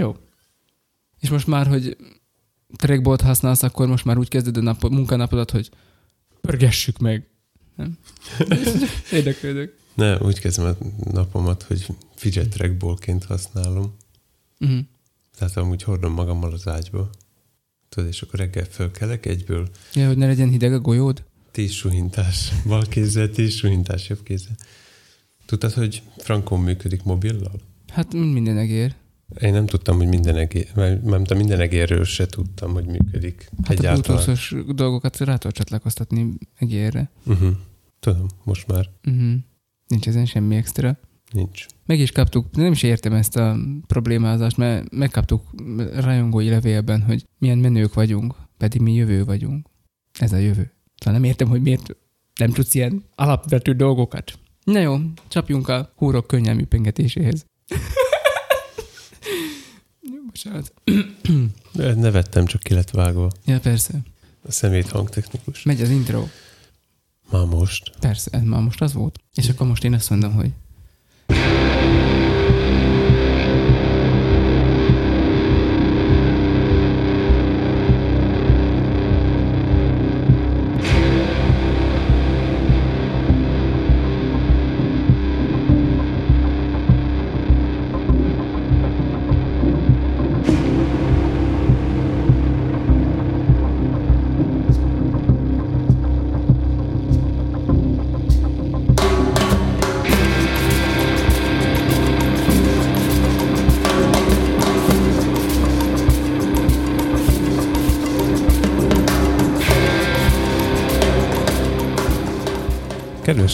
Jó. És most már, hogy trackbolt használsz, akkor most már úgy kezded a nap, munkanapodat, hogy pörgessük meg. Nem? Érdeklődök. Ne, úgy kezdem a napomat, hogy fidget trackballként használom. Uh-huh. Tehát amúgy hordom magammal az ágyba. Tudod, és akkor reggel fölkelek egyből. Ja, hogy ne legyen hideg a golyód? Tíz suhintás. Bal kézzel, tíz suhintás, jobb kézzel. Tudtad, hogy Frankon működik mobillal? Hát minden egér. Én nem tudtam, hogy minden egér, mert minden egérről se tudtam, hogy működik. Hát a Egyáltalán. bluetooth dolgokat rá tudod csatlakoztatni egérre. Uh-huh. Tudom, most már Uh-huh. Nincs ezen semmi extra. nincs. Meg is kaptuk, nem is értem ezt a problémázást, mert megkaptuk rajongói levélben, hogy milyen menők vagyunk, pedig mi jövő vagyunk. Ez a jövő. Szóval nem értem, hogy miért nem tudsz ilyen alapvető dolgokat. Na jó, csapjunk a húrok könnyelmű pengetéséhez. Bocsánat. Nevettem, csak ki lett vágva. Ja, persze. A szemét hangtechnikus. Megy az intro. Már most. Persze, ez már most az volt. És akkor most én azt mondom, hogy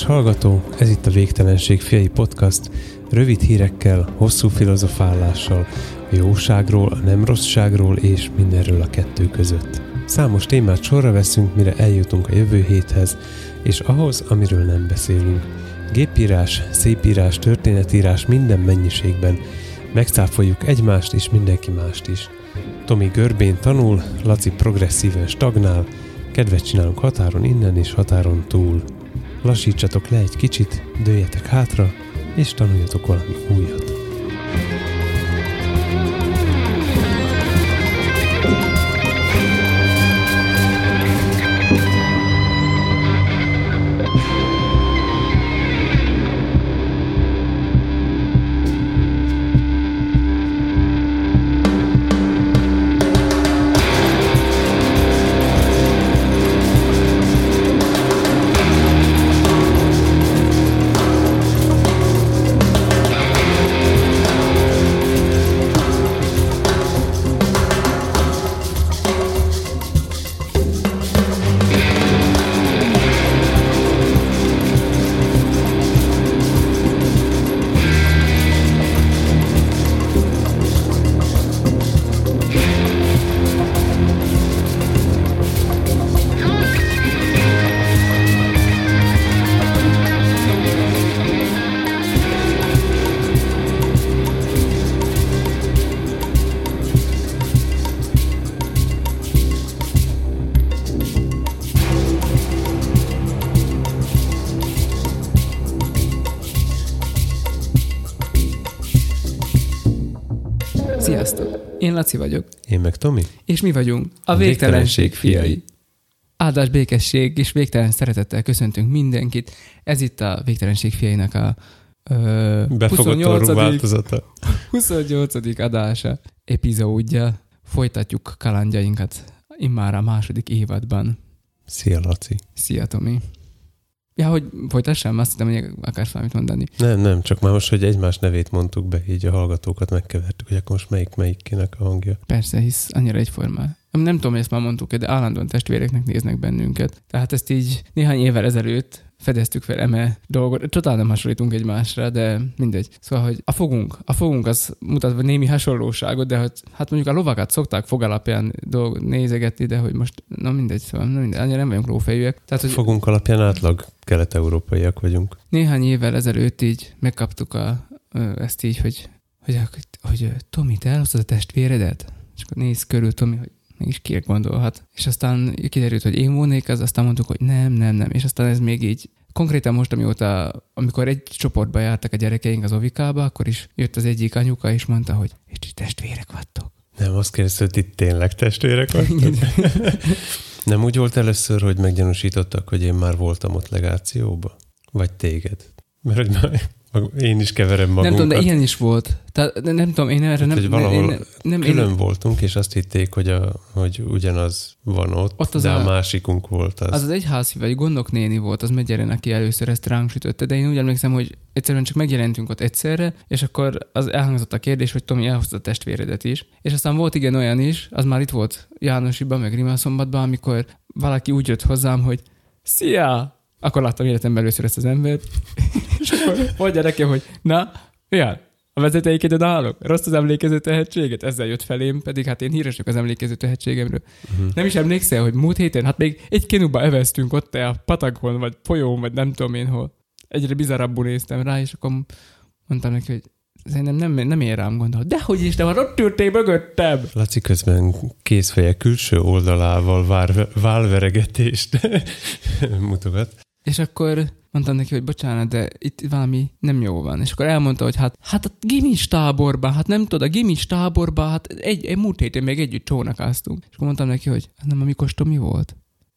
hallgató, ez itt a Végtelenség fiai podcast, rövid hírekkel, hosszú filozofálással, a jóságról, a nem rosszságról és mindenről a kettő között. Számos témát sorra veszünk, mire eljutunk a jövő héthez, és ahhoz, amiről nem beszélünk. Gépírás, szépírás, történetírás minden mennyiségben. Megcáfoljuk egymást és mindenki mást is. Tomi görbén tanul, Laci progresszíven stagnál, kedvet csinálunk határon innen és határon túl. Lassítsatok le egy kicsit, dőljetek hátra, és tanuljatok valami újat. Laci vagyok, Én meg Tomi? és mi vagyunk a, A végtelenség végtelenség fiai. Áldás, békesség és végtelen szeretettel köszöntünk mindenkit. Ez itt a végtelenség fiainak a ö, Befogott 28. orrú változata. 28. adása, epizódja. Folytatjuk kalandjainkat immár a második évadban. Szia, Laci. Szia, Tomi! Ja, hogy folytassam? Azt hittem, hogy akarsz valamit mondani. Nem, nem, csak már most, hogy egymás nevét mondtuk be, így a hallgatókat megkevertük, hogy akkor most melyik melyikkinek a hangja. Persze, hisz annyira egyforma. Nem tudom, hogy ezt már mondtuk de állandóan testvéreknek néznek bennünket. Tehát ezt így néhány évvel ezelőtt fedeztük fel eme dolgot. Totál nem hasonlítunk egymásra, de mindegy. Szóval, hogy a fogunk, a fogunk az mutat némi hasonlóságot, de hogy, hát mondjuk a lovakat szokták fog alapján dolg, nézegetni, de hogy most, na mindegy, szóval na mindegy, annyira nem vagyunk lófejűek. Tehát, hogy Fogunk alapján átlag kelet-európaiak vagyunk. néhány évvel ezelőtt így megkaptuk a, ezt így, hogy, hogy, hogy, hogy Tomi, te elhoztad a testvéredet? És akkor néz körül Tomi, hogy mégis ki gondolhat. És aztán kiderült, hogy én volnék az, aztán mondtuk, hogy nem, nem, nem. És aztán ez még így konkrétan most, amióta, amikor egy csoportba jártak a gyerekeink az ovikába, akkor is jött az egyik anyuka, és mondta, hogy és ti testvérek vagytok. Nem, azt kérdezte, hogy itt tényleg testvérek vagytok. Nem úgy volt először, hogy meggyanúsítottak, hogy én már voltam ott legációba? Vagy téged? Mert hogy már én is keverem magunkat. Nem tudom, de ilyen is volt. Tehát nem, nem tudom, én erre nem... hogy valahol én, nem, Külön én, voltunk, és azt hitték, hogy, a, hogy ugyanaz van ott, Ott az de a, a- másikunk volt az. az az egyházi, vagy gondok néni volt, az Megyeren, aki először ezt ránk sütötte, de én úgy emlékszem, hogy egyszerűen csak megjelentünk ott egyszerre, és akkor az elhangzott a kérdés, hogy Tomi elhozta a testvéredet is. És aztán volt igen olyan is, az már itt volt Jánosiban, meg Rimaszombatban, amikor valaki úgy jött hozzám, hogy Szia! Akkor láttam életemben először ezt az embert, és akkor mondja nekem, hogy na, milyen? A vezeteikedön állok? Rossz az emlékező tehetséget? Ezzel jött felém, pedig hát én híres vagyok az emlékező tehetségemről. Uh-huh. Nem is emlékszel, hogy múlt héten, hát még egy kenuba eveztünk ott a patakon, vagy folyón, vagy nem tudom én hol. Egyre bizarabbul néztem rá, és akkor mondtam neki, hogy szerintem nem, nem ér rám gondol. Dehogy is, de már ott ültél mögöttem. Laci közben kézfeje külső oldalával vár, válveregetést mutogat. És akkor mondtam neki, hogy bocsánat, de itt valami nem jó van. És akkor elmondta, hogy hát, hát a gimis táborban, hát nem tudod, a gimis táborban, hát egy, egy múlt héten még együtt csónakáztunk. És akkor mondtam neki, hogy hát nem a Mikos volt.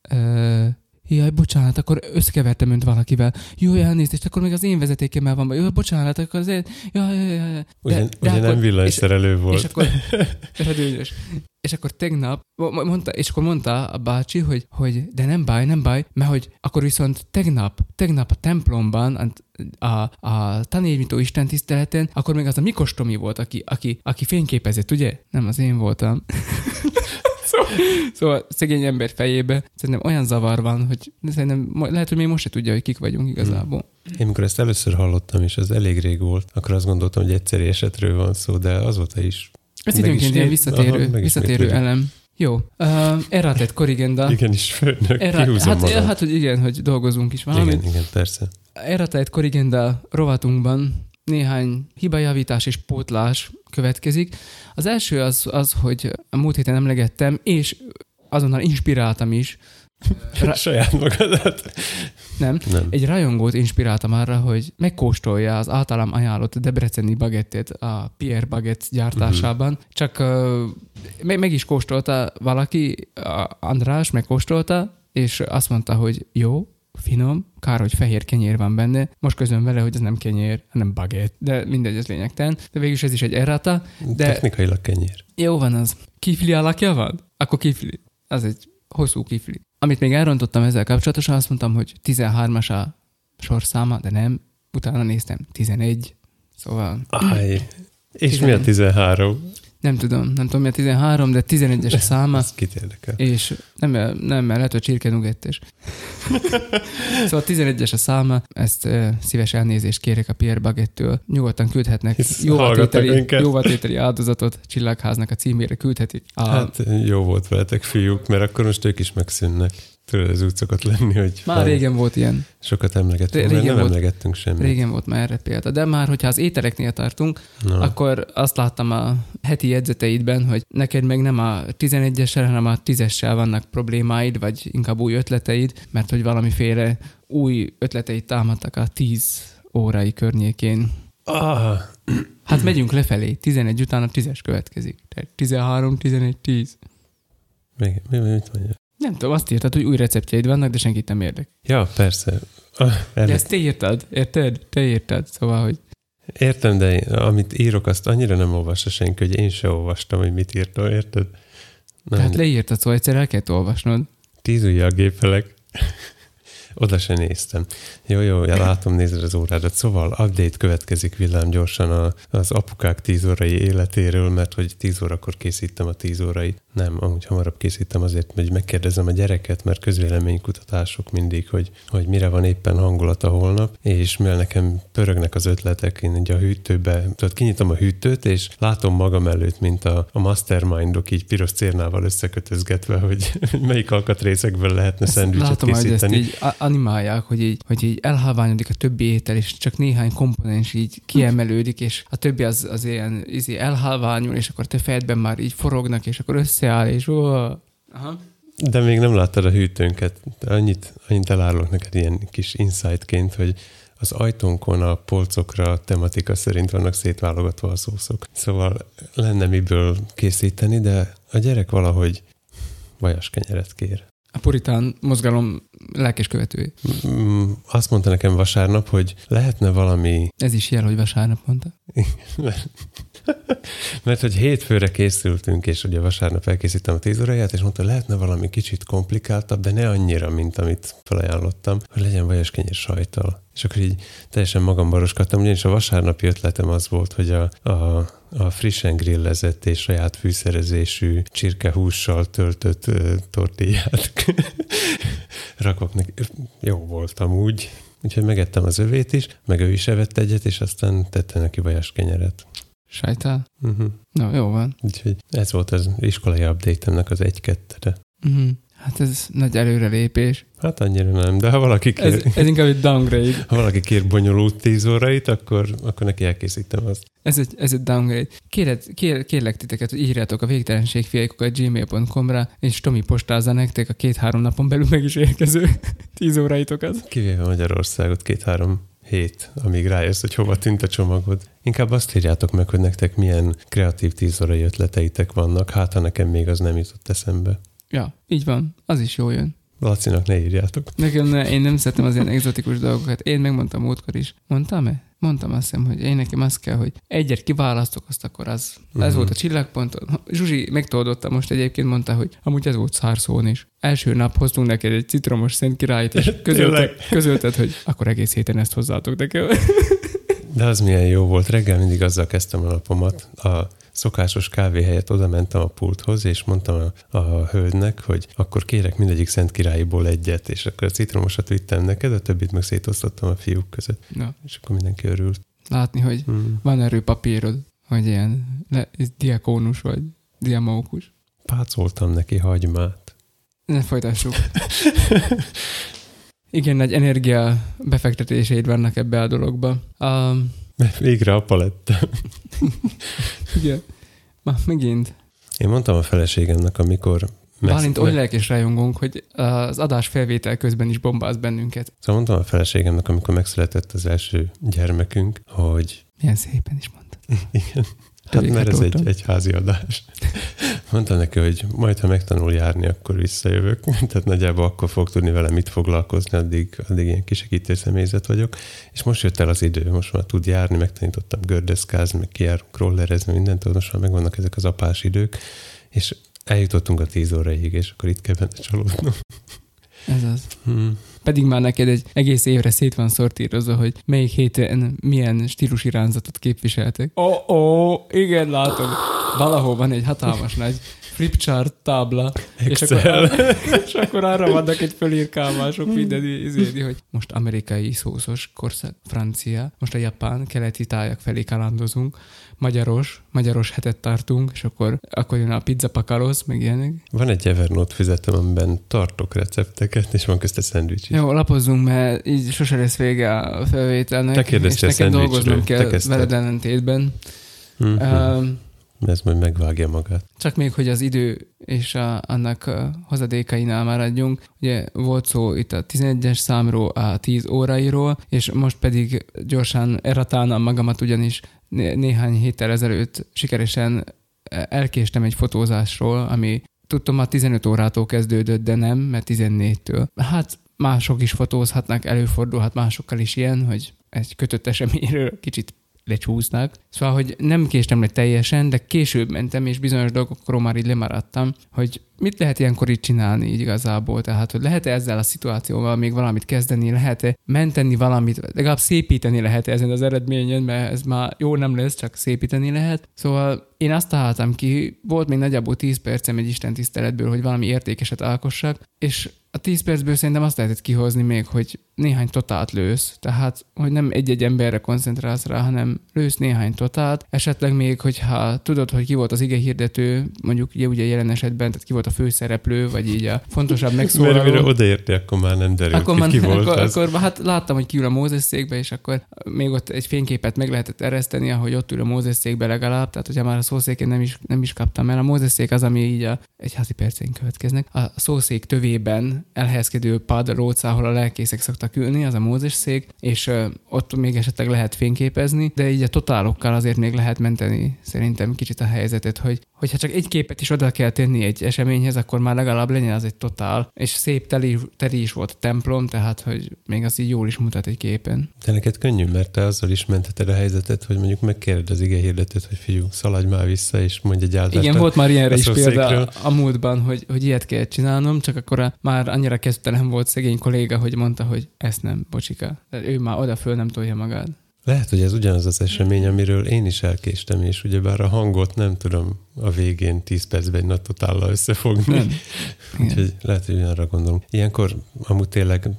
Ö, Jaj, bocsánat, akkor összekevertem önt valakivel. Jó, elnézést, akkor még az én vezetékemmel van. Jó, bocsánat, akkor azért... Jaj, jaj, jaj. Ugye, ugye nem villanyszerelő volt. És akkor, redőnyös. És akkor tegnap, mo- mondta, és akkor mondta a bácsi, hogy, hogy de nem baj, nem baj, mert hogy akkor viszont tegnap, tegnap a templomban, a, a, a tanévnyitó Isten tiszteleten, akkor még az a Mikos Tomi volt, aki, aki, aki fényképezett, ugye? Nem, az én voltam. Szóval, szegény ember fejébe szerintem olyan zavar van, hogy szerintem lehet, hogy még most se tudja, hogy kik vagyunk igazából. Én mikor ezt először hallottam, és az elég rég volt, akkor azt gondoltam, hogy egyszeri esetről van szó, de azóta is. Ez időnként is ilyen ér- visszatérő, aha, is visszatérő elem. Jó. Uh, erratet korrigenda. Igenis, főnök, Erra, hát, magam. hát, hogy igen, hogy dolgozunk is valamit. igen, igen, persze. Erratet korrigenda rovatunkban néhány hibajavítás és pótlás következik. Az első az, az, hogy a múlt héten emlegettem, és azonnal inspiráltam is. Ra- Saját magadat. nem, Nem. egy rajongót inspiráltam arra, hogy megkóstolja az általam ajánlott debreceni bagettet a Pierre Baguette gyártásában. Uh-huh. Csak uh, meg, is kóstolta valaki, András megkóstolta, és azt mondta, hogy jó, finom, kár, hogy fehér kenyér van benne. Most közön vele, hogy ez nem kenyér, hanem baguette. De mindegy, ez lényegtelen. De végülis ez is egy errata. De... Technikailag kenyér. Jó van az. Kifli alakja van? Akkor kifli. Az egy hosszú kifli. Amit még elrontottam ezzel kapcsolatosan, azt mondtam, hogy 13-as a sorszáma, de nem. Utána néztem, 11. Szóval Aj. És Tizen- mi a 13? Nem tudom, nem tudom mi a 13, de 11-es a száma, Az kit érdekel. és nem, nem, lehet, hogy csirkenugettes. szóval 11-es a száma, ezt uh, szíves elnézést kérek a Pierre Bagettől. Nyugodtan küldhetnek jóvatételi, jóvatételi áldozatot Csillagháznak a címére küldhetik. A, Hát jó volt veletek, fiúk, mert akkor most ők is megszűnnek. Tudod, ez úgy szokott lenni, hogy már régen volt ilyen. sokat emlegettünk, régen nem volt. emlegettünk semmit. Régen volt már erre példa. De már, hogyha az ételeknél tartunk, Na, akkor azt láttam a heti jegyzeteidben, hogy neked meg nem a 11-essel, hanem a 10-essel vannak problémáid, vagy inkább új ötleteid, mert hogy valamiféle új ötleteid támadtak a 10 órai környékén. ah, Hát megyünk lefelé, 11 után a 10-es következik. Tehát 13, 11, 10. még, mi, mit mondja? Nem tudom, azt írtad, hogy új receptjeid vannak, de senkit nem érdek. Ja, persze. Ah, De ezt te írtad, érted? Te írtad, szóval, hogy Értem, de én, amit írok, azt annyira nem olvassa senki, hogy én se olvastam, hogy mit írtam, érted? Nem, tehát leírtad, szóval egyszer el kellett olvasnod. Tíz ujjal gépelek. Oda se néztem. Jó, jó, ja, látom, nézed az órádat. Szóval update következik villám gyorsan a, az apukák tíz órai életéről, mert hogy tíz órakor készítem a tíz órai. Nem, amúgy hamarabb készítem azért, hogy megkérdezem a gyereket, mert közvéleménykutatások mindig, hogy, hogy mire van éppen hangulata holnap, és mivel nekem pörögnek az ötletek, én ugye a hűtőbe, tudod, kinyitom a hűtőt, és látom magam előtt, mint a, a mastermindok így piros cérnával összekötözgetve, hogy melyik alkatrészekből lehetne szendvicset látom, hogy ezt készíteni. így animálják, hogy így, hogy így elhalványodik a többi étel, és csak néhány komponens így kiemelődik, és a többi az, az ilyen izé elhalványul, és akkor te fejedben már így forognak, és akkor összeáll, és ó, Aha. De még nem láttad a hűtőnket. Annyit, annyit elárulok neked ilyen kis insightként, hogy az ajtónkon a polcokra tematika szerint vannak szétválogatva a szószok. Szóval lenne miből készíteni, de a gyerek valahogy vajas kenyeret kér. A puritán mozgalom lelkes követői. Mm, Azt mondta nekem vasárnap, hogy lehetne valami Ez is jel, hogy vasárnap mondta. Mert hogy hétfőre készültünk, és ugye vasárnap elkészítem a tíz óráját, és mondta, lehetne valami kicsit komplikáltabb, de ne annyira, mint amit felajánlottam, hogy legyen vajas kenyér sajtal. És akkor így teljesen magam baroskattam, ugyanis a vasárnapi ötletem az volt, hogy a, a, a frissen grillezett és saját fűszerezésű csirkehússal töltött ö, tortillát rakok neki. Jó voltam úgy. Úgyhogy megettem az övét is, meg ő is evett egyet, és aztán tette neki vajas kenyeret. Sajtál? Uh-huh. No, jó van. Úgyhogy ez volt az iskolai update az egy-kettőre. Uh-huh. Hát ez nagy előrelépés. Hát annyira nem, de ha valaki kér, Ez, ez inkább egy downgrade. ha valaki kér bonyolult tíz órait, akkor, akkor neki elkészítem azt. Ez egy, ez egy downgrade. Kéred, kér, kérlek titeket, hogy írjátok a végtelenségfiaikokat gmail.com-ra, és Tomi postázza nektek a két-három napon belül meg is érkező tíz óraitokat. Kivéve Magyarországot két-három hét, amíg rájössz, hogy hova tűnt a csomagod. Inkább azt írjátok meg, hogy nektek milyen kreatív tíz órai ötleteitek vannak, hát ha nekem még az nem jutott eszembe. Ja, így van. Az is jó jön. Lacinak ne írjátok. Nekem ne, én nem szeretem az ilyen egzotikus dolgokat. Én megmondtam múltkor is. Mondtam-e? Mondtam azt hiszem, hogy én nekem azt kell, hogy egyet kiválasztok, azt akkor az. Ez Mhm. volt a csillagpont. Zsuzsi megtoldotta most egyébként, mondta, hogy amúgy ez volt szárszón is. Első nap hoztunk neked egy citromos szent királyt, és közölted, közölted, hogy akkor egész héten ezt hozzátok nekem. De az milyen jó volt. Reggel mindig azzal kezdtem a napomat. A szokásos kávé helyett oda mentem a pulthoz, és mondtam a, a hölgynek, hogy akkor kérek mindegyik szent királyiból egyet, és akkor a citromosat vittem neked, a többit meg szétosztottam a fiúk között. Na, És akkor mindenki örült. látni, hogy Hmm. van erőpapírod, hogy ilyen le, diakónus vagy, diamókus. Pácoltam neki hagymát. Ne folytassuk. Igen, nagy energia befektetéseid vannak ebbe a dologba. Um, Végre apa lettem. igen. Ma megint. Én mondtam a feleségemnek, amikor... Bálint oly lelkes rajongónk, hogy az adás felvétel közben is bombáz bennünket. Szóval mondtam a feleségemnek, amikor megszületett az első gyermekünk, hogy Milyen szépen is mondta. igen, hát mert ez egy, egy házi adás. Mondtam neki, hogy majd, ha megtanul járni, akkor visszajövök. Tehát nagyjából akkor fog tudni vele mit foglalkozni, addig, addig ilyen kisegítő személyzet vagyok. És most jött el az idő, most már tud járni, megtanítottam gördeszkázni, meg kijárunk rollerezni, mindent, most már megvannak ezek az apás idők, és eljutottunk a tíz óraig, és akkor itt kell benne csalódnom. Ez az. Hmm. Pedig már neked egy egész évre szét van szortírozva, hogy melyik héten milyen stílusirányzatot képviseltek. Ó, oh, oh, igen, látom. Valahol van egy hatalmas nagy flipchart tábla, és akkor, Excel. és akkor arra vannak egy fölírkálmások minden izédi, hogy most amerikai szószos korszak, francia, most a japán, keleti tájak felé kalandozunk, magyaros, magyaros hetet tartunk, és akkor, akkor jön a pizza pakarosz, meg ilyenek. Van egy Evernote füzetem, amiben tartok recepteket, és van közte szendvics is. Jó, lapozzunk, mert így sose lesz vége a felvételnek. Te kérdeztél és nekem dolgoznom te kell kezdted. veled ellentétben. Mhm. Um, Ez majd megvágja magát. csak még, hogy az idő és a, annak a hozadékainál maradjunk. Ugye volt szó itt a 11-es számról, a 10 órairól, és most pedig gyorsan erratálnám magamat, ugyanis né- néhány héttel ezelőtt sikeresen elkéstem egy fotózásról, ami tudtam, már 15 órától kezdődött, de nem, mert 14-től. Hát mások is fotózhatnak, előfordulhat másokkal is ilyen, hogy egy kötött eseményről kicsit lecsúsznak. Szóval, hogy nem késtem le teljesen, de később mentem, és bizonyos dolgokról már így lemaradtam, hogy mit lehet ilyenkor így csinálni így igazából, tehát hogy lehet-e ezzel a szituációval még valamit kezdeni, lehet-e menteni valamit, legalább szépíteni lehet ezen az eredményen, mert ez már jó nem lesz, csak szépíteni lehet. Szóval én azt találtam ki, volt még nagyjából 10 percem egy Isten tiszteletből, hogy valami értékeset alkossak, és a 10 percből szerintem azt lehetett kihozni még, hogy néhány totált lősz, tehát hogy nem egy-egy emberre koncentrálsz rá, hanem lősz néhány totált, esetleg még, hogyha tudod, hogy ki volt az ige hirdető, mondjuk ugye, ugye jelen esetben, tehát ki volt a főszereplő, vagy így a fontosabb megszólaló. Mert mire odaérti, akkor már nem derül akkor ki, már, ki volt akkor, az. akkor, hát láttam, hogy kiül a Mózes székbe, és akkor még ott egy fényképet meg lehetett ereszteni, ahogy ott ül a Mózes székbe legalább, tehát hogyha már a szószékén nem is, nem is kaptam el. A Mózes szék az, ami így a, egy házi percén következnek. A szószék tövében elhelyezkedő pad, róc, ahol a lelkészek szoktak ülni, az a Mózes szék, és ott még esetleg lehet fényképezni, de így a totálokkal azért még lehet menteni szerintem kicsit a helyzetet, hogy hogyha csak egy képet is oda kell tenni egy eseményhez, akkor már legalább legyen az egy totál, és szép teli, teli is volt a templom, tehát hogy még az így jól is mutat egy képen. De neked könnyű, mert te azzal is mentheted a helyzetet, hogy mondjuk megkérded az ige hirdetőt, hogy figyelj, szaladj már vissza, és mondj egy áldást. Igen, a- volt már ilyenre a is példa szószékről. a múltban, hogy, hogy ilyet kell csinálnom, csak akkor a, már annyira kezdtelen volt szegény kolléga, hogy mondta, hogy ezt nem, bocsika. De ő már oda föl nem tolja magát. Lehet, hogy ez ugyanaz az esemény, amiről én is elkéstem, és ugyebár a hangot nem tudom a végén 10 percben egy nagy totállal összefogni. Nem. Úgyhogy lehet, hogy ugyanarra gondolunk. Ilyenkor amúgy tényleg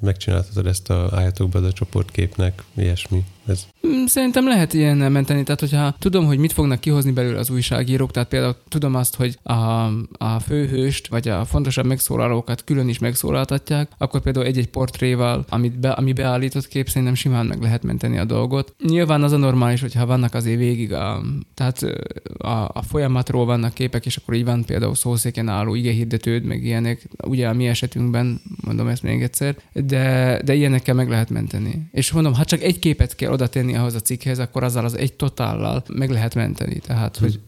megcsináltatod ezt a álljatok a csoportképnek, ilyesmi. Ez Mm, Szerintem lehet ilyen menteni, tehát hogyha tudom, hogy mit fognak kihozni belőle az újságírók, tehát például tudom azt, hogy a, a főhőst, vagy a fontosabb megszólalókat külön is megszólaltatják, akkor például egy-egy portréval, amit be, ami beállított kép, szerintem simán meg lehet menteni a dolgot. Nyilván az a normális, hogyha vannak azért végig a, tehát a, a folyamatról vannak képek, és akkor így van például szószéken álló igehirdetőd, meg ilyenek, ugye a mi esetünkben, mondom ezt még egyszer, de, de ilyenekkel meg lehet menteni. És mondom, ha csak egy képet kell oda tenni ahhoz a cikkhez, akkor azzal az egy totállal meg lehet menteni. Tehát, hogy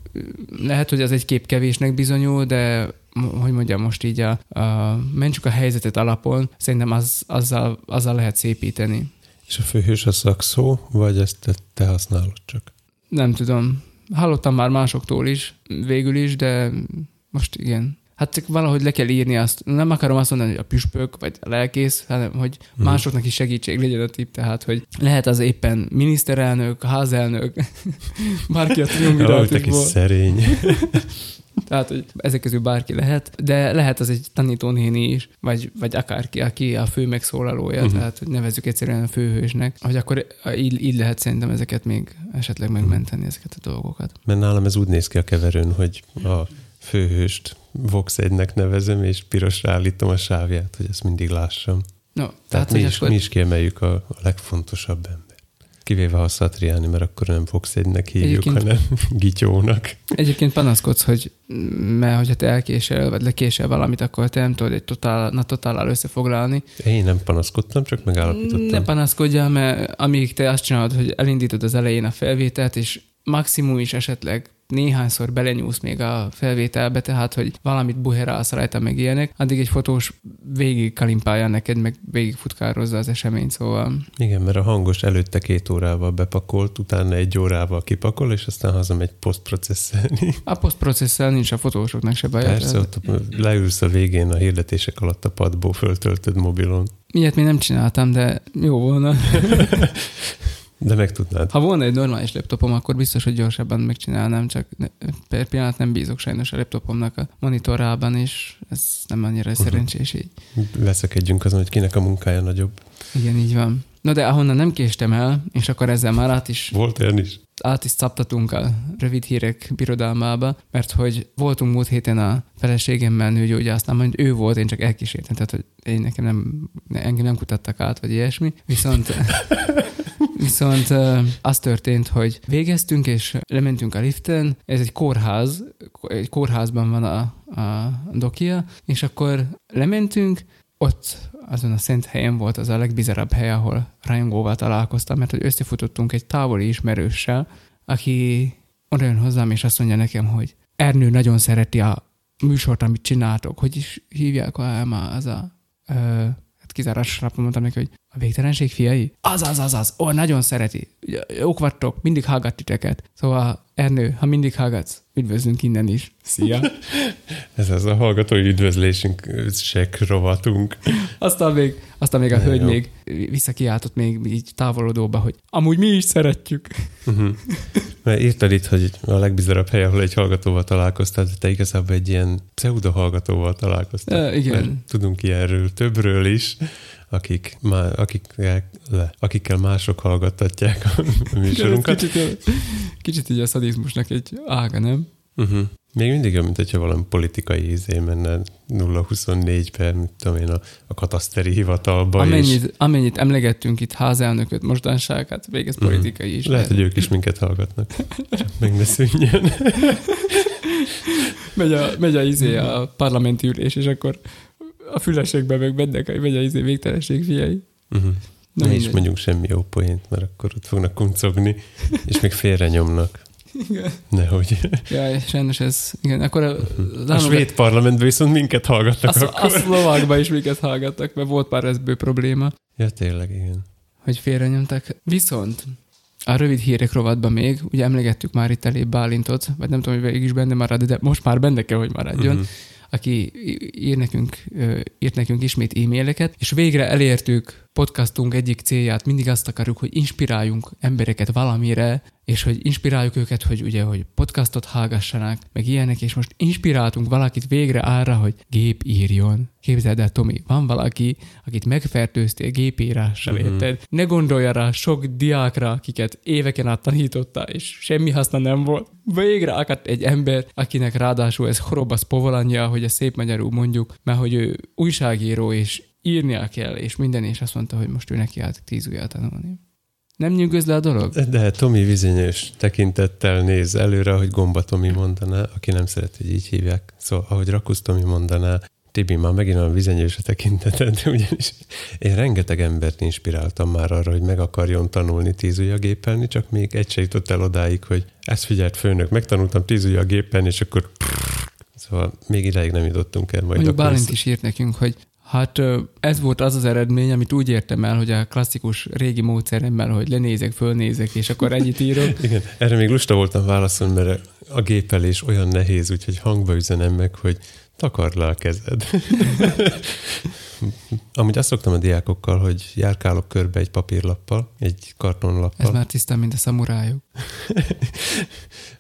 lehet, hogy az egy kép kevésnek bizonyul, de hogy mondjam, most így a, a mentsük a helyzetet alapon, szerintem az, azzal, azzal lehet szépíteni. És a főhős a szakszó, vagy ezt te használod csak? Nem tudom. Hallottam már másoktól is, végül is, de most igen. Hát csak valahogy le kell írni azt. Nem akarom azt mondani, hogy a püspök, vagy a lelkész, hanem hogy Mhm. másoknak is segítség legyen a tipp, tehát hogy lehet az éppen miniszterelnök, házelnök, bárki a Ó, te kis triumvirátusból. szerény. Tehát, hogy ezek közül bárki lehet, de lehet az egy tanítónéni is, vagy, vagy akárki, aki a fő megszólalója, Mhm. uh-huh. tehát hogy nevezzük egyszerűen a főhősnek, hogy akkor így, így lehet szerintem ezeket még esetleg megmenteni, ezeket a dolgokat. Mert nálam ez úgy néz ki a keverőn, hogy a főhőst Vox 1-nek nevezem, és pirosra állítom a sávját, hogy ezt mindig lássam. No, tehát, Tehát mi is, akkor, mi is kiemeljük a, a legfontosabb. Kivéve a Satriani, mert akkor nem 1-nek hívjuk, Egyébként- hanem Gityónak. egyébként panaszkodsz, hogy mert hogyha te elkésel, vagy lekésel valamit, akkor te nem tudod egy totál, na totállal összefoglalni. Én nem panaszkodtam, csak megállapítottam. Ne panaszkodjál, mert amíg te azt csinálod, hogy elindítod az elején a felvételt, és maximum is esetleg néhányszor belenyúlsz még a felvételbe, tehát hogy valamit buherálsz rajta, meg ilyenek, addig egy fotós végig kalimpálja neked, meg végig futkározza az eseményt, szóval Igen, mert a hangos előtte két órával bepakolt, utána egy órával kipakol, és aztán hazamegy posztprocesszelni. a posztprocesszel nincs a fotósoknak se baj. Persze, ott leülsz a végén a hirdetések alatt a padból, föltöltöd mobilon. Ilyet még nem csináltam, de jó volna. De meg tudnád. Ha volna egy normális laptopom, akkor biztos, hogy gyorsabban megcsinálnám, csak per pillanat nem bízok sajnos a laptopomnak a monitorában, és ez nem annyira Mhm. szerencsés így. Veszekedjünk azon, hogy kinek a munkája nagyobb. Igen, így van. Na de ahonnan nem késtem el, és akkor ezzel már át is, Volt olyan is? át is szaptatunk a rövid hírek birodalmába, mert hogy voltunk múlt héten a feleségemmel nőgyógyásznál, majd ő volt, én csak elkísértem, tehát hogy én nekem nem, engem nem kutattak át, vagy ilyesmi, viszont Viszont ö, az történt, hogy végeztünk, és lementünk a liften, ez egy kórház, egy kórházban van a, a dokia, és akkor lementünk, ott azon a szent helyen volt az a legbizarabb hely, ahol rajongóval találkoztam, mert hogy összefutottunk egy távoli ismerőssel, aki oda jön hozzám, és azt mondja nekem, hogy Ernő nagyon szereti a műsort, amit csináltok, hogy is hívják a, az a ö, hát kizárásra mondtam neki, hogy a végtelenség fiai? Az, az, az, az. Ó, nagyon szereti. Jók vagytok, mindig hallgat titeket. Szóval, Ernő, ha mindig hallgatsz, üdvözlünk innen is. Szia! Ez az a hallgatói üdvözlésünk, rovatunk. Aztán még, aztán még a hölgy jó. még visszakiáltott még így távolodóba, hogy amúgy mi is szeretjük. Uh-huh. Mert írtad itt, hogy a legbizarabb hely, ahol egy hallgatóval találkoztál, de te igazából egy ilyen pseudo hallgatóval találkoztál. E, igen. Mert tudunk ilyenről, többről is, akik, má, akikkel, le, akikkel mások hallgattatják a műsorunkat. Kicsit, kicsit így a szadizmusnak egy ága, nem? Uh-huh. Még mindig olyan, mint hogyha valami politikai izé menne 0-24-be, mit tudom én, a, a kataszteri hivatalba. Amennyit, és... amennyit emlegettünk itt házelnököt mostanság, hát végez Mhm. politikai is. Lehet, hogy ők is minket hallgatnak. Csak meg ne szűnjön. megy a, megy a, izé, a parlamenti ülés, és akkor a fülesekben meg bennek, megy a izé végtelenség fiai. Uh-huh. Na Ne is mondjunk semmi jó poént, mert akkor ott fognak kuncogni, és még félre nyomnak. Igen. Nehogy. Ja, sajnos ez, igen, akkor a, A svéd parlamentben viszont minket hallgatnak a, a akkor. szlovákban is minket hallgattak, mert volt pár ezből probléma, Ja, tényleg, igen. hogy félrenyomtak. Viszont a rövid hírek rovatban még, ugye emlegettük már itt elég Bálintot, vagy nem tudom, hogy végig is benne marad, de most már benne kell, hogy maradjon. Mhm. Aki ír nekünk, írt nekünk ismét e-maileket, és végre elértük podcastunk egyik célját, mindig azt akarjuk, hogy inspiráljunk embereket valamire, és hogy inspiráljuk őket, hogy ugye, hogy podcastot hallgassanak, meg ilyenek, és most inspiráltunk valakit végre arra, hogy gép írjon. Képzeld el, Tomi, van valaki, akit megfertőztél gépírással, Mhm. uh-huh. érted? Ne gondolja rá sok diákra, akiket éveken át tanította, és semmi haszna nem volt. Végre akadt egy ember, akinek ráadásul ez horobasz povolanja, hogy ezt szép magyarul mondjuk, mert hogy ő újságíró, és írnia kell, és minden, és azt mondta, hogy most ő neki állt tíz ujjal tanulni. Nem nyugodsz le a dolog? De Tomi vizényes tekintettel néz előre, ahogy Gomba Tomi mondaná, aki nem szeret, hogy így hívják. Szóval, ahogy Rakusz Tomi mondaná, Tibi, már megint olyan vizenyős a tekinteted, ugyanis én rengeteg embert inspiráltam már arra, hogy meg akarjon tanulni tízujjagépelni, csak még egy se jutott el odáig, hogy ezt figyelt főnök, megtanultam tízujjagépelni, és akkor Szóval még ideig nem jutottunk el. Majd Mondjuk Bálint is írt nekünk, hogy hát ez volt az az eredmény, amit úgy értem el, hogy a klasszikus régi módszeremmel, hogy lenézek, fölnézek, és akkor ennyit írok. Igen, erre még lusta voltam válaszolni, mert a gépelés olyan nehéz, úgyhogy hangba üzenem meg, hogy takard le a kezed. Amúgy azt szoktam a diákokkal, hogy járkálok körbe egy papírlappal, egy kartonlappal. Ez már tisztán, mint a szamurájuk.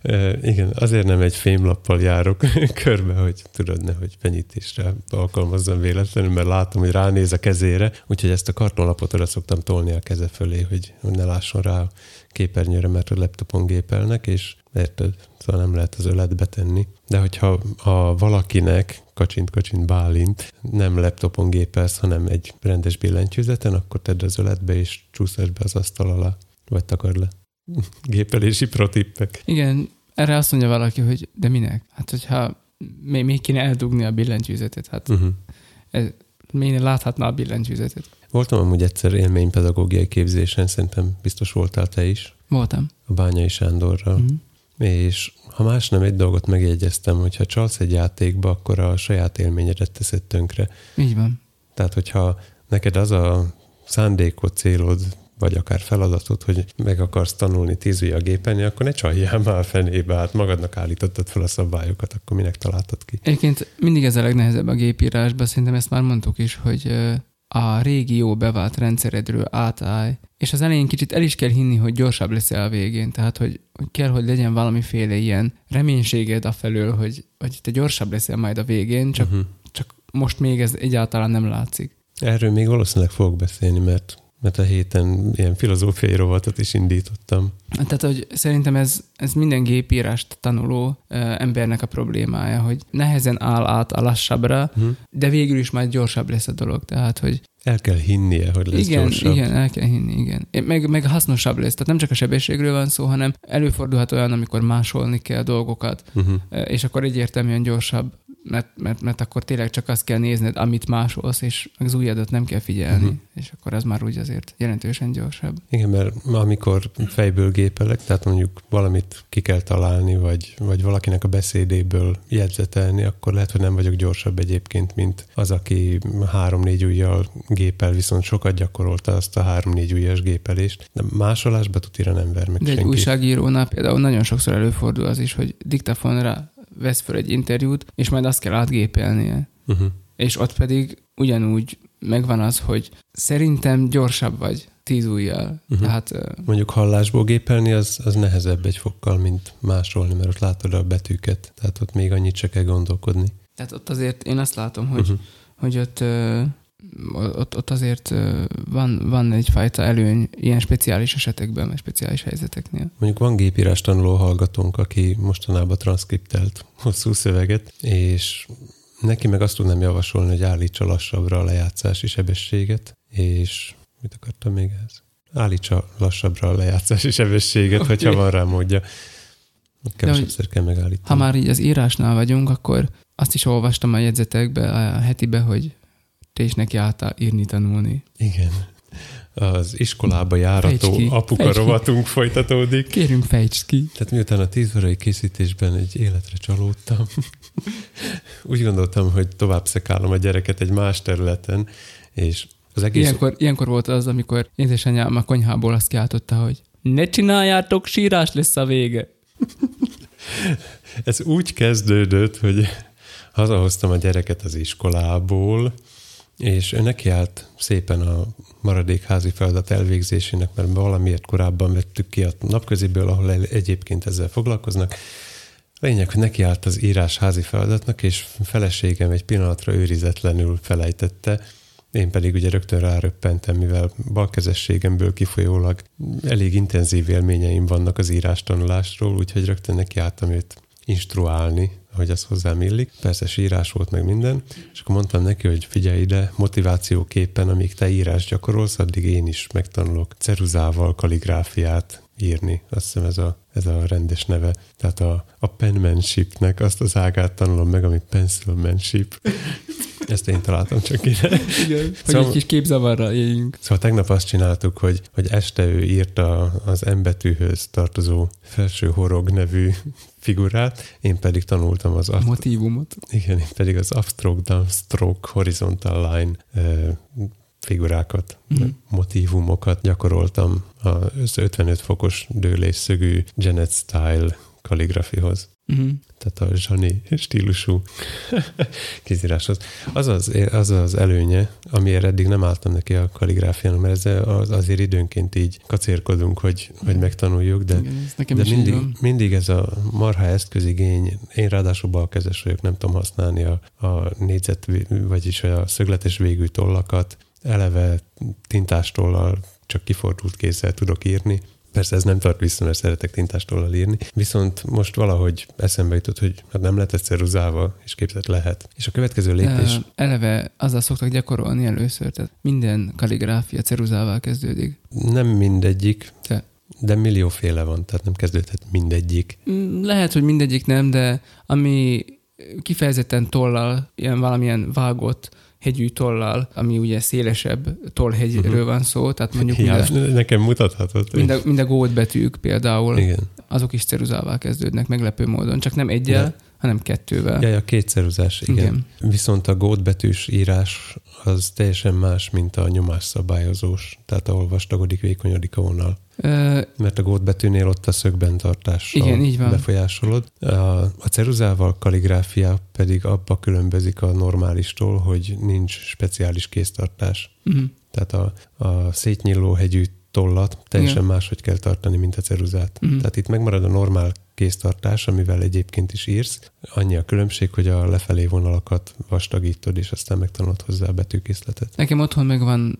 E, igen, azért nem egy fémlappal járok körbe, hogy tudod, nehogy fenyítésre alkalmazzam véletlenül, mert látom, hogy ránéz a kezére, úgyhogy ezt a kartonlapot oda szoktam tolni a keze fölé, hogy, ne lásson rá a képernyőre, mert a laptopon gépelnek, és érted, szóval nem lehet az öletbe tenni. De hogyha a valakinek, kacsint, kacsint, bálint, nem laptopon gépelsz, hanem egy rendes billentyűzeten, akkor tedd az öletbe, és csúszás be az asztal alá, vagy takard le. Gépelési protippek. Igen, erre azt mondja valaki, hogy de minek? Hát, hogyha még, még kéne eldugni a billentyűzetet, hát Uh-huh. ez, még láthatná a billentyűzetet. Voltam amúgy egyszer élménypedagógiai képzésen, szerintem biztos voltál te is, Voltam. a Bányai Sándorral. Mhm. És ha más nem, egy dolgot megjegyeztem, hogy ha csalsz egy játékba, akkor a saját élményedet teszed tönkre. Így van. Tehát, hogyha neked az a szándékod, célod, vagy akár feladatod, hogy meg akarsz tanulni tíz a gépelni, akkor ne csaljál már a fenébe, hát magadnak állítottad fel a szabályokat, akkor minek találtad ki? Egyébként mindig ez a legnehezebb a gépírásban, szerintem ezt már mondtuk is, hogy a régi jó bevált rendszeredről átállj, és az elején kicsit el is kell hinni, hogy gyorsabb leszel a végén, tehát hogy, hogy kell, hogy legyen valamiféle ilyen reménységed afelől, hogy, hogy te gyorsabb leszel majd a végén, csak, Uh-huh. csak most még ez egyáltalán nem látszik. Erről még valószínűleg fogok beszélni, mert, mert a héten ilyen filozófiai rovatot is indítottam. Tehát, hogy szerintem ez, ez minden gépírást tanuló ö, embernek a problémája, hogy nehezen áll át a lassabbra, Uh-huh. de végül is majd gyorsabb lesz a dolog. Tehát, hogy El kell hinnie, hogy lesz igen, gyorsabb. igen, el kell hinni, igen. Meg, meg hasznosabb lesz. Tehát nem csak a sebességről van szó, hanem előfordulhat olyan, amikor másolni kell dolgokat, Uh-huh. és akkor egyértelműen gyorsabb, mert, mert, mert akkor tényleg csak azt kell nézned, amit másolsz, és az ujjadat nem kell figyelni, uh-huh. és akkor az már úgy azért jelentősen gyorsabb. Igen, mert amikor fejből gépelek, tehát mondjuk valamit ki kell találni, vagy, vagy valakinek a beszédéből jegyzetelni, akkor lehet, hogy nem vagyok gyorsabb egyébként, mint az, aki három-négy ujjal gépel, viszont sokat gyakorolta azt a három-négy ujjas gépelést. De másolásba tutira nem ver meg De egy senki. újságírónál például nagyon sokszor előfordul az is, hogy diktafonra vesz föl egy interjút, és majd azt kell átgépelnie. Uh-huh. És ott pedig ugyanúgy megvan az, hogy szerintem gyorsabb vagy tíz ujjal. Uh-huh. Tehát Mondjuk hallásból gépelni az, az nehezebb egy fokkal, mint másolni, mert ott látod a betűket, tehát ott még annyit se kell gondolkodni. Tehát ott azért én azt látom, hogy, uh-huh. hogy ott ott, ott azért van, van egyfajta előny ilyen speciális esetekben, vagy speciális helyzeteknél. Mondjuk van gépírás tanuló hallgatónk, aki mostanában transzkriptelt hosszú szöveget, és neki meg azt tudnám javasolni, hogy állítsa lassabbra a lejátszási sebességet, és mit akartam még ez? Állítsa lassabbra a lejátszási sebességet, okay. hogyha van rá módja. Kevesebbszer kell megállítani. Ha már így az írásnál vagyunk, akkor azt is olvastam a jegyzetekbe, a hetibe, hogy te is neki álltál írni, tanulni. Igen. Az iskolába járató ki, apuka rovatunk folytatódik. Kérünk, fejtsd ki. Tehát miután a tíz órai készítésben egy életre csalódtam, úgy gondoltam, hogy tovább szekálom a gyereket egy más területen, és az egész... Ilyenkor, ilyenkor volt az, amikor édesanyám a konyhából azt kiáltotta, hogy ne csináljátok, sírás lesz a vége. Ez úgy kezdődött, hogy hazahoztam a gyereket az iskolából, és nekiállt szépen a maradék házi feladat elvégzésének, mert valamiért korábban vettük ki a napköziből, ahol egyébként ezzel foglalkoznak. Lényeg, hogy nekiállt az írás házi feladatnak, és feleségem egy pillanatra őrizetlenül felejtette, én pedig ugye rögtön ráröppentem, mivel balkezességemből kifolyólag elég intenzív élményeim vannak az írás tanulásról, úgyhogy rögtön nekiálltam őt instruálni, hogy az hozzám illik. Persze sírás volt meg minden, és akkor mondtam neki, hogy figyelj ide, motivációképpen, amíg te írás gyakorolsz, addig én is megtanulok ceruzával kaligráfiát írni. Azt hiszem ez a, ez a rendes neve. Tehát a, a penmanshipnek azt az ágát tanulom meg, ami pencilmanship. Ezt én találtam csak ide. Igen, hogy szóval, egy kis képzavarra éljünk. Szóval tegnap azt csináltuk, hogy, hogy este ő írta az M betűhöz tartozó felső horog nevű figurát, én pedig tanultam az... Aft- Motívumot. Igen, én pedig az upstroke, downstroke, horizontal line figurákat, mm. motívumokat gyakoroltam az 55 fokos dőlésszögű Janet Style kaligrafihoz. Uh-huh. Tehát a zsani stílusú kézíráshoz. Az az, az az előnye, amiért eddig nem álltam neki a kaligráfiának, mert ez az, azért időnként így kacérkodunk, hogy, hogy megtanuljuk, de, Igen, de mindig, mindig ez a marha eszközigény, én ráadásul balkezes vagyok, nem tudom használni a, a négyzet, vagyis a szögletes végű tollakat, eleve tintástollal csak kifordult kézzel tudok írni, Persze ez nem tart vissza, mert szeretek tintástollal írni. Viszont most valahogy eszembe jutott, hogy hát nem lehet egyszer ceruzával, és képzett lehet. És a következő lépés... Eleve azzal szoktak gyakorolni először, tehát minden kaligráfia ceruzával kezdődik. Nem mindegyik. De de millióféle van, tehát nem kezdődhet mindegyik. Mm, lehet, hogy mindegyik nem, de ami kifejezetten tollal, ilyen valamilyen vágott hegyű tollal, ami ugye szélesebb tollhegyről uh-huh. van szó, tehát mondjuk ja, mind a, nekem mutathatod. Mind a, mind a gót betűk például, Igen. azok is ceruzával kezdődnek meglepő módon, csak nem egyel, De. hanem kettővel. Ja, ja, kétszeruzás, igen. igen. Viszont a gótbetűs írás az teljesen más, mint a nyomásszabályozós, tehát ahol vastagodik, vékonyodik a vonal. Mert a gótbetűnél ott a szögben tartással Igen, így van. befolyásolod. A, a ceruzával kaligráfia pedig abba különbözik a normálistól, hogy nincs speciális kéztartás. Uh-huh. Tehát a, a szétnyíló hegyű tollat teljesen Igen. máshogy kell tartani, mint a ceruzát. Uh-huh. Tehát itt megmarad a normál kéztartás, amivel egyébként is írsz. Annyi a különbség, hogy a lefelé vonalakat vastagítod, és aztán megtanulod hozzá a betűkészletet. Nekem otthon megvan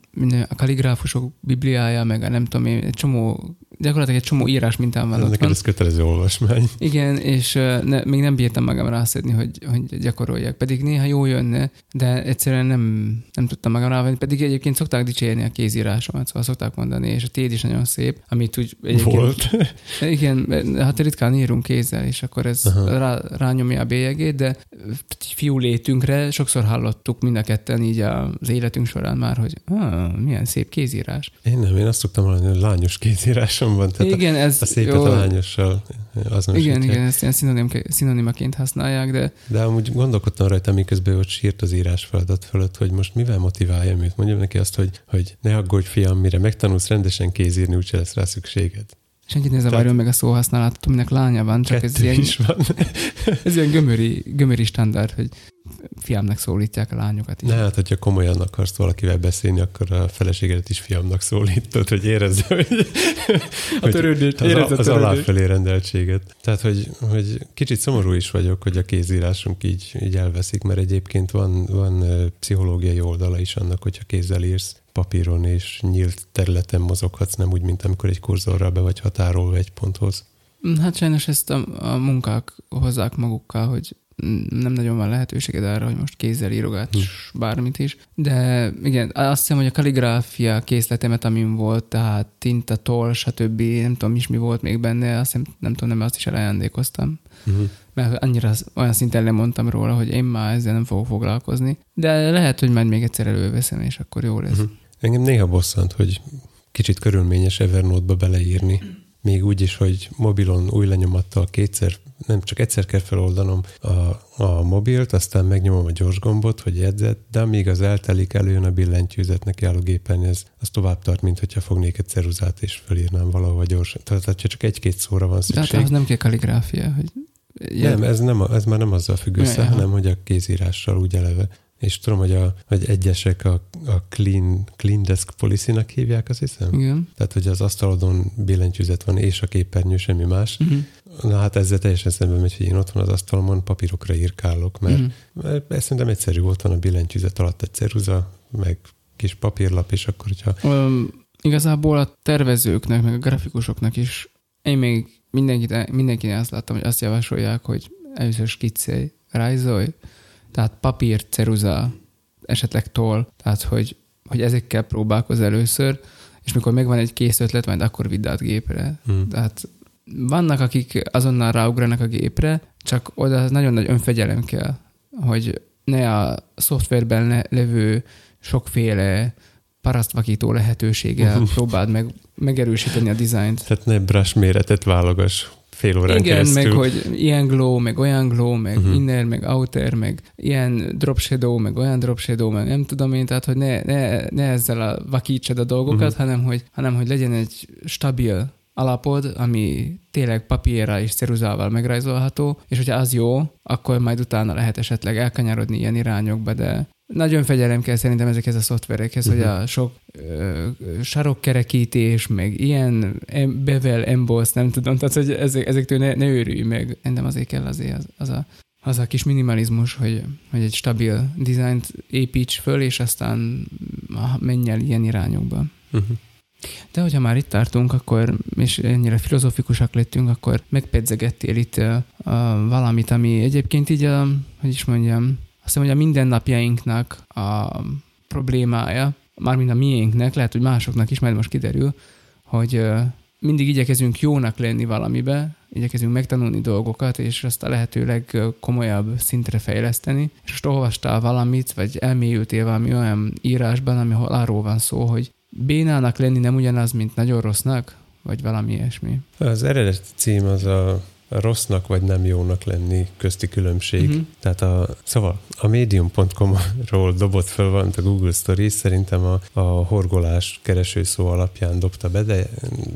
a kaligráfusok bibliája, meg a nem tudom én, egy csomó, gyakorlatilag egy csomó írás mintám van Neked ez kötelező olvasmány. Igen, és ne, még nem bírtam magam rászedni, hogy, hogy gyakoroljak. Pedig néha jó jönne, de egyszerűen nem, nem tudtam magam rávenni. Pedig egyébként szokták dicsérni a kézírásomat, szóval szokták mondani, és a téd is nagyon szép, amit úgy egyébként... Volt. Igen, hát ritkán írunk kézzel, és akkor ez rá, rányomja a bélyegét, de fiú létünkre sokszor hallottuk mind a ketten így az életünk során már, hogy ah, milyen szép kézírás. Én nem, én azt szoktam hallani, hogy lányos kézírásom van. Tehát igen, ez a szépet jó. a lányossal Igen, igen, ezt ilyen szinonim, szinonimaként használják, de... De amúgy gondolkodtam rajta, miközben ott sírt az írás feladat fölött, hogy most mivel motiváljam őt. Mondjam neki azt, hogy, hogy ne aggódj fiam, mire megtanulsz rendesen kézírni, úgyse lesz rá szükséged. Senkit ne zavarjon meg a szóhasználatot, aminek lánya van, csak ez ilyen, is van. ez ilyen gömöri, gömöri standard, hogy fiamnak szólítják a lányokat is. Ne, hát, hogyha komolyan akarsz valakivel beszélni, akkor a feleségedet is fiamnak szólítod, hogy érezze, hogy, a törődést, hogy az, az aláfelé rendeltséget. Tehát, hogy, hogy kicsit szomorú is vagyok, hogy a kézírásunk így, így elveszik, mert egyébként van, van pszichológiai oldala is annak, hogyha kézzel írsz papíron és nyílt területen mozoghatsz, nem úgy, mint amikor egy kurzorral be vagy határolva egy ponthoz. Hát sajnos ezt a, a munkák hozzák magukkal, hogy nem nagyon van lehetőséged arra, hogy most kézzel írogatsz hm. bármit is. De igen, azt hiszem, hogy a kaligráfia készletemet, amin volt, tehát tinta, toll, stb. Nem tudom is mi volt még benne, azt hiszem, nem tudom, nem azt is elajándékoztam. Uh-huh. Mert annyira olyan szinten lemondtam róla, hogy én már ezzel nem fogok foglalkozni. De lehet, hogy majd még egyszer előveszem, és akkor jó lesz. Uh-huh. Engem néha bosszant, hogy kicsit körülményes Evernote-ba beleírni még úgy is, hogy mobilon új lenyomattal kétszer, nem csak egyszer kell feloldanom a, a mobilt, aztán megnyomom a gyors gombot, hogy jegyzet, de amíg az eltelik, előjön a billentyűzet neki álló gépen, ez az tovább tart, mint hogyha fognék egy ceruzát és felírnám valahova gyorsan. Tehát ha csak egy-két szóra van szükség. Tehát az nem kell kalligráfia, hogy nem, ez, nem, ez már nem azzal függ össze, ja, hanem hogy a kézírással úgy eleve és tudom, hogy, a, hogy egyesek a, a clean, clean desk policy-nak hívják, azt hiszem. Igen. Tehát, hogy az asztalodon billentyűzet van, és a képernyő, semmi más. Uh-huh. Na hát ezzel teljesen szemben megy, hogy én ott van az asztalomon, papírokra írkálok, mert, uh-huh. mert ezt szerintem egyszerű volt van a billentyűzet alatt egy ceruza, meg kis papírlap, és akkor, hogyha... Um, igazából a tervezőknek, meg a grafikusoknak is én még mindenkit, mindenkinek azt láttam, hogy azt javasolják, hogy először skiccelj, rajzolj, tehát papír, ceruza, esetleg toll, tehát hogy, hogy ezekkel próbálkoz először, és mikor megvan egy kész ötlet, majd akkor vidd át gépre. Hmm. Tehát vannak, akik azonnal ráugranak a gépre, csak oda nagyon nagy önfegyelem kell, hogy ne a szoftverben le- levő sokféle parasztvakító lehetőséggel próbáld meg megerősíteni a dizájnt. Tehát ne brush méretet válogass fél órán Igen, keresztül. meg hogy ilyen glow, meg olyan glow, meg uh-huh. inner, meg outer, meg ilyen drop shadow, meg olyan drop shadow, meg nem tudom én, tehát hogy ne, ne, ne ezzel a vakítsad a dolgokat, uh-huh. hanem, hogy, hanem hogy legyen egy stabil alapod, ami tényleg papírra és ceruzával megrajzolható, és hogyha az jó, akkor majd utána lehet esetleg elkanyarodni ilyen irányokba, de nagyon fegyelem kell szerintem ezekhez a szoftverekhez, uh-huh. hogy a sok ö, sarokkerekítés, meg ilyen em, bevel emboss, nem tudom, tehát hogy ezek, ezektől ne, ne őrülj meg. Engem azért kell azért az, az a az a kis minimalizmus, hogy, hogy egy stabil dizájnt építs föl, és aztán menj el ilyen irányokba. Uh-huh. De hogyha már itt tartunk, akkor, és ennyire filozofikusak lettünk, akkor megpedzegettél itt uh, valamit, ami egyébként így, a, hogy is mondjam, azt hiszem, hogy a mindennapjainknak a problémája, mármint a miénknek, lehet, hogy másoknak is, majd most kiderül, hogy mindig igyekezünk jónak lenni valamibe, igyekezünk megtanulni dolgokat, és azt a lehető legkomolyabb szintre fejleszteni. És most olvastál valamit, vagy elmélyültél valami olyan írásban, ami arról van szó, hogy bénának lenni nem ugyanaz, mint nagyon rossznak, vagy valami ilyesmi. Az eredeti cím az a rossznak vagy nem jónak lenni közti különbség. Uh-huh. Tehát a, szóval a medium.com-ról dobott föl van a Google Stories, szerintem a, a horgolás keresőszó alapján dobta be, de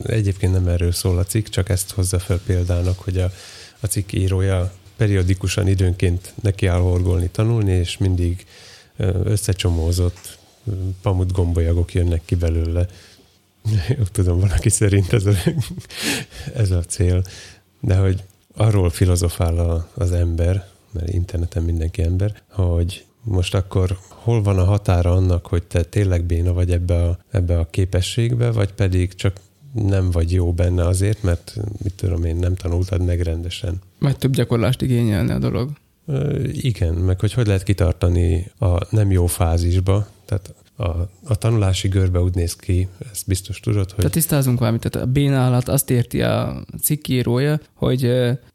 egyébként nem erről szól a cikk, csak ezt hozza fel példának, hogy a, a cikk írója periodikusan időnként neki áll horgolni, tanulni, és mindig összecsomózott pamut gombolyagok jönnek ki belőle. Tudom, valaki szerint ez a, ez a cél. De hogy arról filozofál a, az ember, mert interneten mindenki ember, hogy most akkor hol van a határa annak, hogy te tényleg béna vagy ebbe a, ebbe a képességbe, vagy pedig csak nem vagy jó benne azért, mert mit tudom én, nem tanultad meg rendesen. Vagy több gyakorlást igényelne a dolog. Igen, meg hogy hogy lehet kitartani a nem jó fázisba, tehát a, a tanulási görbe úgy néz ki, ezt biztos tudod, hogy... Tehát tisztázunk valamit, tehát a béna alatt azt érti a cikkírója, hogy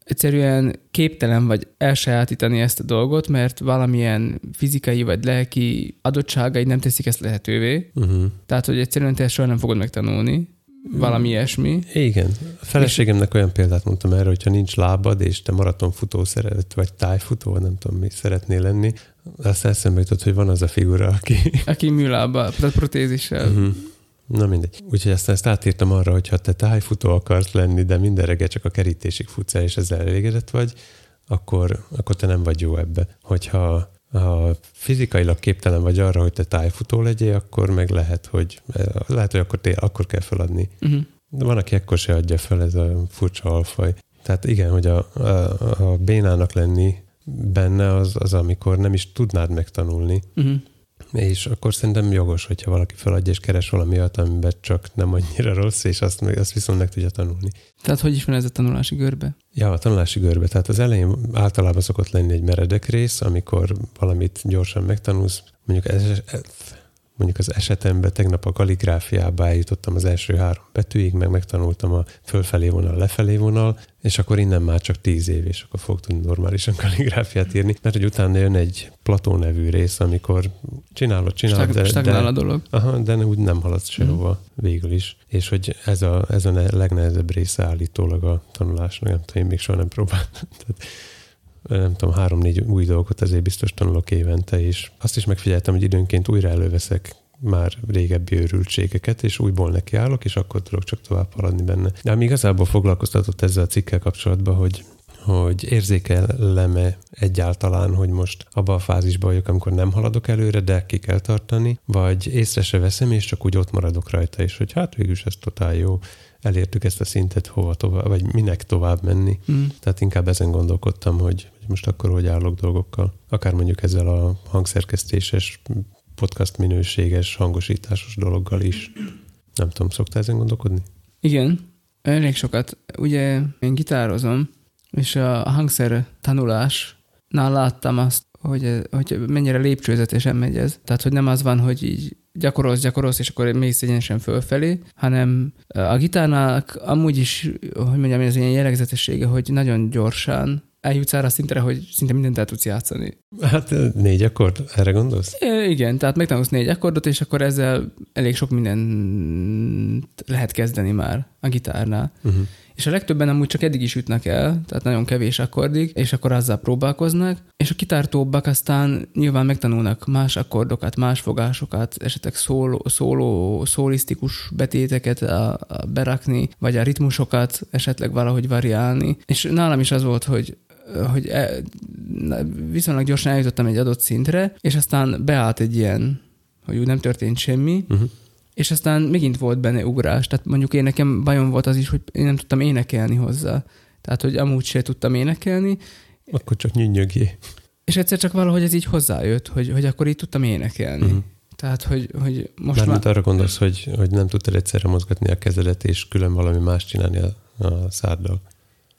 egyszerűen képtelen vagy elsajátítani ezt a dolgot, mert valamilyen fizikai vagy lelki adottságai nem teszik ezt lehetővé. Uh-huh. Tehát, hogy egyszerűen te soha nem fogod megtanulni, valami ilyesmi. Igen. A feleségemnek olyan példát mondtam erre, hogyha nincs lábad, és te maratonfutó szeret, vagy tájfutó, nem tudom mi szeretnél lenni, azt eszembe jutott, hogy van az a figura, aki... Aki műlába, tehát protézissel. Uh-huh. Na mindegy. Úgyhogy aztán ezt átírtam arra, hogy ha te tájfutó akarsz lenni, de minden reggel csak a kerítésig futsz el, és ezzel elégedett vagy, akkor, akkor te nem vagy jó ebbe. Hogyha ha fizikailag képtelen vagy arra, hogy te tájfutó legyél, akkor meg lehet, hogy lehet, hogy akkor, té- akkor kell feladni. Uh-huh. De van, aki ekkor se adja fel, ez a furcsa alfaj. Tehát igen, hogy a, a, a bénának lenni benne az, az, amikor nem is tudnád megtanulni. Uh-huh. És akkor szerintem jogos, hogyha valaki feladja és keres valami olyat, amiben csak nem annyira rossz, és azt, azt viszont meg tudja tanulni. Tehát hogy is van ez a tanulási görbe? Ja, a tanulási görbe. Tehát az elején általában szokott lenni egy meredek rész, amikor valamit gyorsan megtanulsz. Mondjuk ez, mondjuk az esetemben tegnap a kaligráfiába eljutottam az első három betűig, meg megtanultam a fölfelé vonal, lefelé vonal, és akkor innen már csak tíz év, és akkor fog tudni normálisan kaligráfiát írni, mert hogy utána jön egy Plató nevű rész, amikor csinálod, csinálod, Stag, de, stagnál a dolog. Aha, de úgy nem haladsz sehova mm. végül is. És hogy ez a, ez a legnehezebb része állítólag a tanulásnak, nem tudom, én még soha nem próbáltam. nem tudom, három-négy új dolgot ezért biztos tanulok évente, és azt is megfigyeltem, hogy időnként újra előveszek már régebbi őrültségeket, és újból nekiállok, és akkor tudok csak tovább haladni benne. De ami igazából foglalkoztatott ezzel a cikkel kapcsolatban, hogy hogy érzékelem-e egyáltalán, hogy most abban a fázisban vagyok, amikor nem haladok előre, de ki kell tartani, vagy észre se veszem, és csak úgy ott maradok rajta, és hogy hát végülis ez totál jó, elértük ezt a szintet, hova tovább, vagy minek tovább menni. Mm. Tehát inkább ezen gondolkodtam, hogy, hogy most akkor hogy állok dolgokkal. Akár mondjuk ezzel a hangszerkesztéses, podcast minőséges, hangosításos dologgal is. Nem tudom, szoktál ezen gondolkodni? Igen, elég sokat. Ugye én gitározom, és a hangszer tanulásnál láttam azt, hogy, hogy mennyire lépcsőzetesen megy ez. Tehát, hogy nem az van, hogy így gyakorolsz, gyakorolsz, és akkor mész egyenesen fölfelé, hanem a gitárnak amúgy is, hogy mondjam, ez ilyen jellegzetessége, hogy nagyon gyorsan eljutsz arra szintre, hogy szinte mindent el tudsz játszani. Hát négy akkord, erre gondolsz? É, igen, tehát megtanulsz négy akkordot, és akkor ezzel elég sok mindent lehet kezdeni már a gitárnál. Uh-huh és a legtöbben amúgy csak eddig is ütnek el, tehát nagyon kevés akkordig, és akkor azzal próbálkoznak, és a kitártóbbak aztán nyilván megtanulnak más akkordokat, más fogásokat, esetleg szóló, szóló szólisztikus betéteket a, a berakni, vagy a ritmusokat esetleg valahogy variálni. És nálam is az volt, hogy hogy e, viszonylag gyorsan eljutottam egy adott szintre, és aztán beállt egy ilyen, hogy úgy nem történt semmi, uh-huh és aztán megint volt benne ugrás, tehát mondjuk én nekem bajom volt az is, hogy én nem tudtam énekelni hozzá. Tehát, hogy amúgy se tudtam énekelni. Akkor csak nyűnyögjé. És egyszer csak valahogy ez így hozzájött, hogy, hogy akkor így tudtam énekelni. Uh-huh. Tehát, hogy, hogy most Mármint már... arra gondolsz, hogy, hogy nem tudtad egyszerre mozgatni a kezedet, és külön valami más csinálni a, a száddal.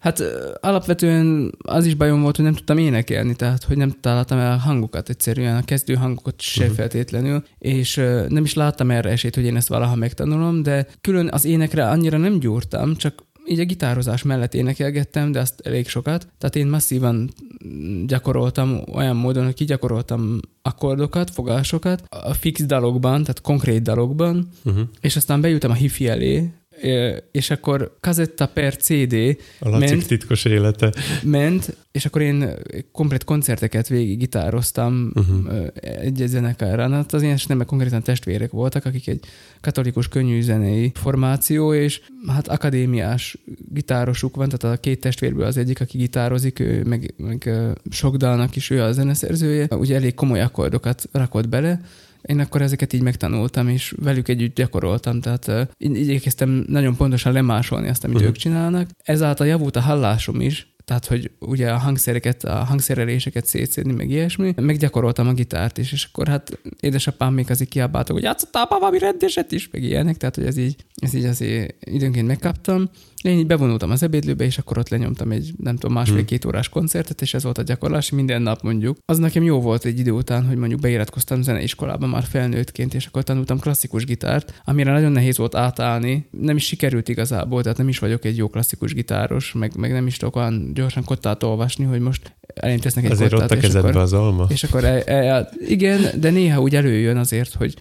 Hát alapvetően az is bajom volt, hogy nem tudtam énekelni, tehát hogy nem találtam el a hangokat egyszerűen, a kezdő hangokat se uh-huh. feltétlenül, és nem is láttam erre esélyt, hogy én ezt valaha megtanulom, de külön az énekre annyira nem gyúrtam, csak így a gitározás mellett énekelgettem, de azt elég sokat. Tehát én masszívan gyakoroltam olyan módon, hogy kigyakoroltam akkordokat, fogásokat a fix dalokban, tehát konkrét dalokban, uh-huh. és aztán bejutam a hifi elé, és akkor kazetta per CD a ment, titkos élete. Ment, és akkor én komplet koncerteket végig gitároztam uh-huh. egy zenekárán. Hát az ilyen nem konkrétan testvérek voltak, akik egy katolikus könnyű zenei formáció, és hát akadémiás gitárosuk van, tehát a két testvérből az egyik, aki gitározik, ő meg, meg sok dalnak is ő a zeneszerzője, ugye elég komoly akkordokat rakott bele, én akkor ezeket így megtanultam, és velük együtt gyakoroltam, tehát uh, igyekeztem nagyon pontosan lemásolni azt, amit uh-huh. ők csinálnak. Ezáltal javult a hallásom is, tehát, hogy ugye a hangszereket, a hangszereléseket szétszedni, meg ilyesmi, meggyakoroltam a gitárt is, és akkor hát édesapám még azért kiabáltak, hogy játszottál valami rendeset is, meg ilyenek, tehát, hogy ez így, ez így azért időnként megkaptam, én így bevonultam az ebédlőbe, és akkor ott lenyomtam egy, nem tudom, másfél-két hmm. órás koncertet, és ez volt a gyakorlás minden nap mondjuk. Az nekem jó volt egy idő után, hogy mondjuk beiratkoztam zeneiskolába már felnőttként, és akkor tanultam klasszikus gitárt, amire nagyon nehéz volt átállni. Nem is sikerült igazából, tehát nem is vagyok egy jó klasszikus gitáros, meg, meg nem is tudok olyan gyorsan kottát olvasni, hogy most elém tesznek egy azért kottát, ott a kezedbe akkor, az alma. És akkor el, el, igen, de néha úgy előjön azért, hogy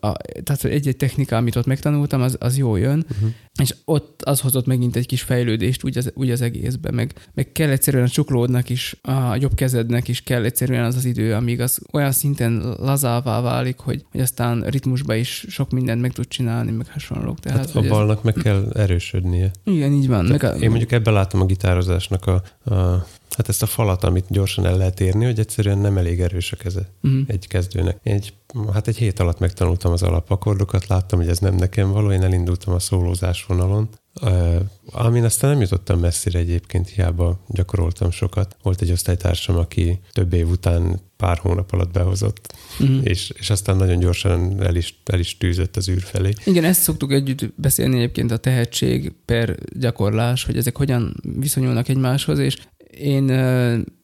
a, tehát egy-egy technika, amit ott megtanultam, az, az jó jön, uh-huh. és ott az hozott megint egy kis fejlődést úgy az, úgy az egészben, meg, meg kell egyszerűen a csuklódnak is, a jobb kezednek is kell egyszerűen az az idő, amíg az olyan szinten lazává válik, hogy, hogy aztán ritmusba is sok mindent meg tud csinálni, meg hasonlók. Tehát, hát a balnak ez... meg kell erősödnie. Igen, így van. Meg a... Én mondjuk ebben látom a gitározásnak a, a Hát ezt a falat, amit gyorsan el lehet érni, hogy egyszerűen nem elég erős a keze Mhm. egy kezdőnek. Én egy, hát egy hét alatt megtanultam az alapakkordokat, láttam, hogy ez nem nekem való, én elindultam a szólózás vonalon, Uh, amin aztán nem jutottam messzire egyébként, hiába gyakoroltam sokat. Volt egy osztálytársam, aki több év után pár hónap alatt behozott, Mhm. és, és aztán nagyon gyorsan el is, el is tűzött az űr felé. Igen, ezt szoktuk együtt beszélni egyébként a tehetség per gyakorlás, hogy ezek hogyan viszonyulnak egymáshoz, és én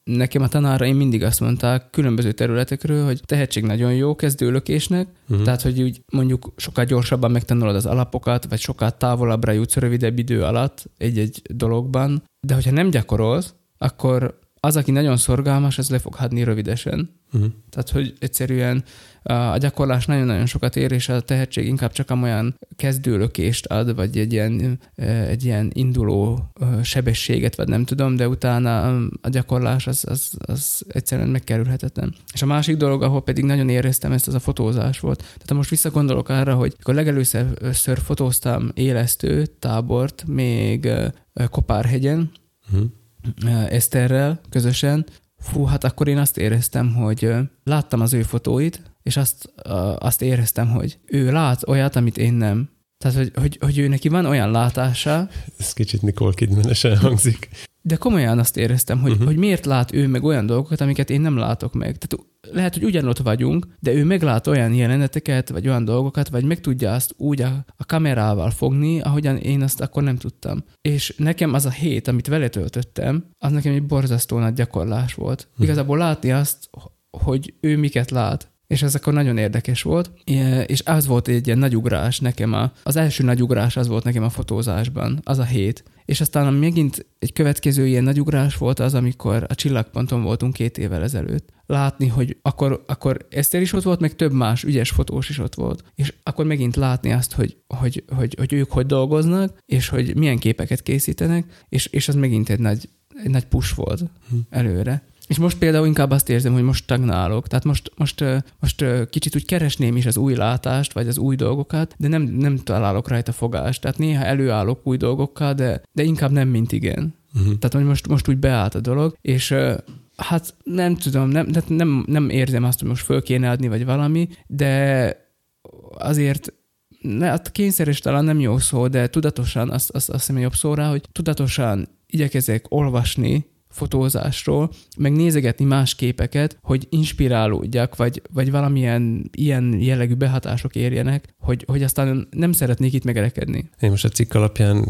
nekem a tanáraim mindig azt mondták különböző területekről, hogy tehetség nagyon jó kezdőlökésnek, Mhm. tehát hogy úgy mondjuk sokkal gyorsabban megtanulod az alapokat, vagy sokkal távolabbra jutsz rövidebb idő alatt egy-egy dologban, de hogyha nem gyakorolsz, akkor az, aki nagyon szorgalmas, az le fog hadni rövidesen. Mhm. Tehát, hogy egyszerűen a gyakorlás nagyon-nagyon sokat ér, és a tehetség inkább csak olyan kezdőlökést ad, vagy egy ilyen, egy ilyen induló sebességet, vagy nem tudom, de utána a gyakorlás az, az, az egyszerűen megkerülhetetlen. És a másik dolog, ahol pedig nagyon éreztem ezt, az a fotózás volt. Tehát most visszagondolok arra, hogy akkor legelőször fotóztam élesztő tábort, még Kopárhegyen, Mhm. Eszterrel közösen, fú, hát akkor én azt éreztem, hogy láttam az ő fotóit, és azt, azt éreztem, hogy ő lát olyat, amit én nem. Tehát, hogy, hogy, hogy ő neki van olyan látása, Ez kicsit Nicole Kidman-esen hangzik. De komolyan azt éreztem, hogy, uh-huh. hogy miért lát ő meg olyan dolgokat, amiket én nem látok meg. Tehát lehet, hogy ugyanott vagyunk, de ő meglát olyan jeleneteket, vagy olyan dolgokat, vagy meg tudja azt úgy a, a kamerával fogni, ahogyan én azt akkor nem tudtam. És nekem az a hét, amit vele töltöttem, az nekem egy borzasztó nagy gyakorlás volt. Mhm. Igazából látni azt, hogy ő miket lát. És ez akkor nagyon érdekes volt, és az volt egy ilyen nagy ugrás nekem, a, az első nagy ugrás az volt nekem a fotózásban, az a hét. És aztán megint egy következő ilyen nagy ugrás volt az, amikor a csillagponton voltunk két évvel ezelőtt. Látni, hogy akkor, akkor Eszter is ott volt, meg több más ügyes fotós is ott volt. És akkor megint látni azt, hogy, hogy, hogy, hogy ők hogy dolgoznak, és hogy milyen képeket készítenek, és, és az megint egy nagy, egy nagy push volt előre. És most például inkább azt érzem, hogy most stagnálok. Tehát most, most, most kicsit úgy keresném is az új látást, vagy az új dolgokat, de nem, nem találok rajta fogást. Tehát néha előállok új dolgokkal, de, de inkább nem, mint igen. Mhm. Tehát, hogy most, most úgy beállt a dolog, és hát nem tudom, nem, tehát nem, nem érzem azt, hogy most föl kéne adni, vagy valami, de azért ne, hát kényszeres talán nem jó szó, de tudatosan, azt, azt, azt hiszem jobb szó rá, hogy tudatosan igyekezek olvasni fotózásról, meg nézegetni más képeket, hogy inspirálódjak, vagy, vagy valamilyen ilyen jellegű behatások érjenek, hogy, hogy aztán nem szeretnék itt megerekedni. Én most a cikk alapján,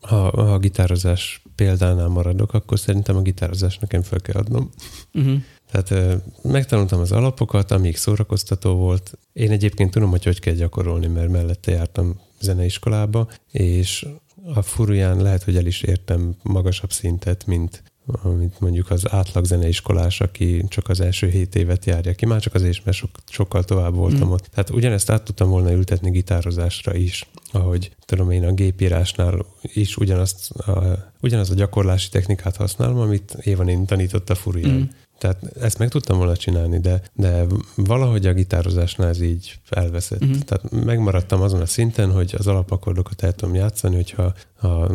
ha, ha a gitározás példánál maradok, akkor szerintem a gitározás nekem fel kell adnom. Uh-huh. Tehát megtanultam az alapokat, amíg szórakoztató volt. Én egyébként tudom, hogy hogy kell gyakorolni, mert mellette jártam zeneiskolába, és a furuján lehet, hogy el is értem magasabb szintet, mint amit mondjuk az átlag zeneiskolás, aki csak az első hét évet járja ki, már csak azért is, mert sok, sokkal tovább voltam Mm. ott. Tehát ugyanezt át tudtam volna ültetni gitározásra is, ahogy tudom én a gépírásnál is ugyanazt a, ugyanaz a gyakorlási technikát használom, amit Évan én tanított a furuján. Mm. Tehát ezt meg tudtam volna csinálni, de, de valahogy a gitározásnál ez így elveszett. Uh-huh. Tehát megmaradtam azon a szinten, hogy az alapakkordokat el tudom játszani, hogyha ha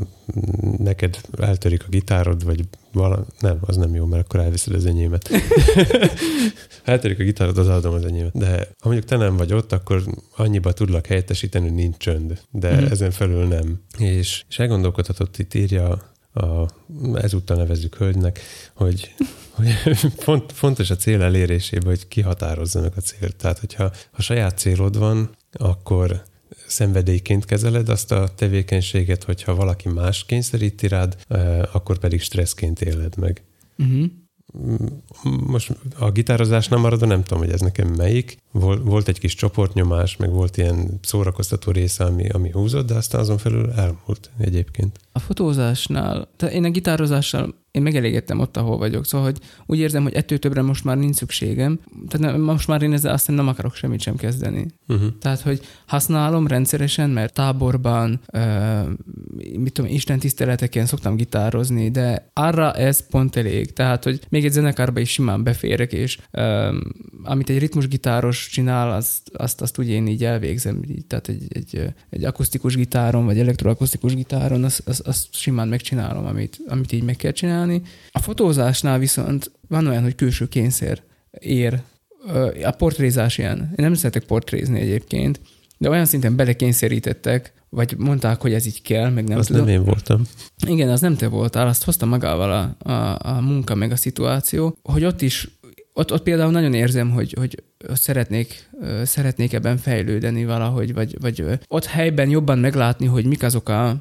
neked eltörik a gitárod, vagy vala, nem, az nem jó, mert akkor elviszed az enyémet. eltörik a gitárod, az adom az enyémet. De ha mondjuk te nem vagy ott, akkor annyiba tudlak helyettesíteni, hogy nincs csönd. De uh-huh. ezen felül nem. És, és elgondolkodhatott itt írja a, ezúttal nevezzük hölgynek, hogy, hogy font, fontos a cél elérésében, hogy kihatározza meg a célt. Tehát, hogyha ha saját célod van, akkor szenvedélyként kezeled azt a tevékenységet, hogyha valaki más kényszeríti rád, eh, akkor pedig stresszként éled meg. Uh-huh. Most a gitározásnál maradva nem tudom, hogy ez nekem melyik. Vol- Volt egy kis csoportnyomás, meg volt ilyen szórakoztató része, ami, ami húzott, de aztán azon felül elmúlt egyébként. A fotózásnál, tehát én a gitározással én megelégedtem ott, ahol vagyok, szóval hogy úgy érzem, hogy ettől többre most már nincs szükségem, tehát nem, most már én ezzel aztán nem akarok semmit sem kezdeni. Uh-huh. Tehát, hogy használom rendszeresen, mert táborban, ö, mit tudom, Isten tiszteleteken szoktam gitározni, de arra ez pont elég. Tehát, hogy még egy zenekarba is simán beférek, és ö, amit egy ritmusgitáros csinál, azt, azt, azt ugye én így elvégzem. Így, tehát egy, egy, egy akusztikus gitáron, vagy elektroakusztikus gitáron, azt, azt, azt simán megcsinálom, amit, amit így meg kell csinálni. A fotózásnál viszont van olyan, hogy külső kényszer ér. A portrézás ilyen. Én nem szeretek portrézni egyébként, de olyan szinten belekényszerítettek, vagy mondták, hogy ez így kell, meg nem Az tudom. nem én voltam. Igen, az nem te voltál, azt hozta magával a, a, a munka, meg a szituáció, hogy ott is ott, ott például nagyon érzem, hogy, hogy szeretnék, szeretnék ebben fejlődeni valahogy, vagy, vagy ott helyben jobban meglátni, hogy mik azok a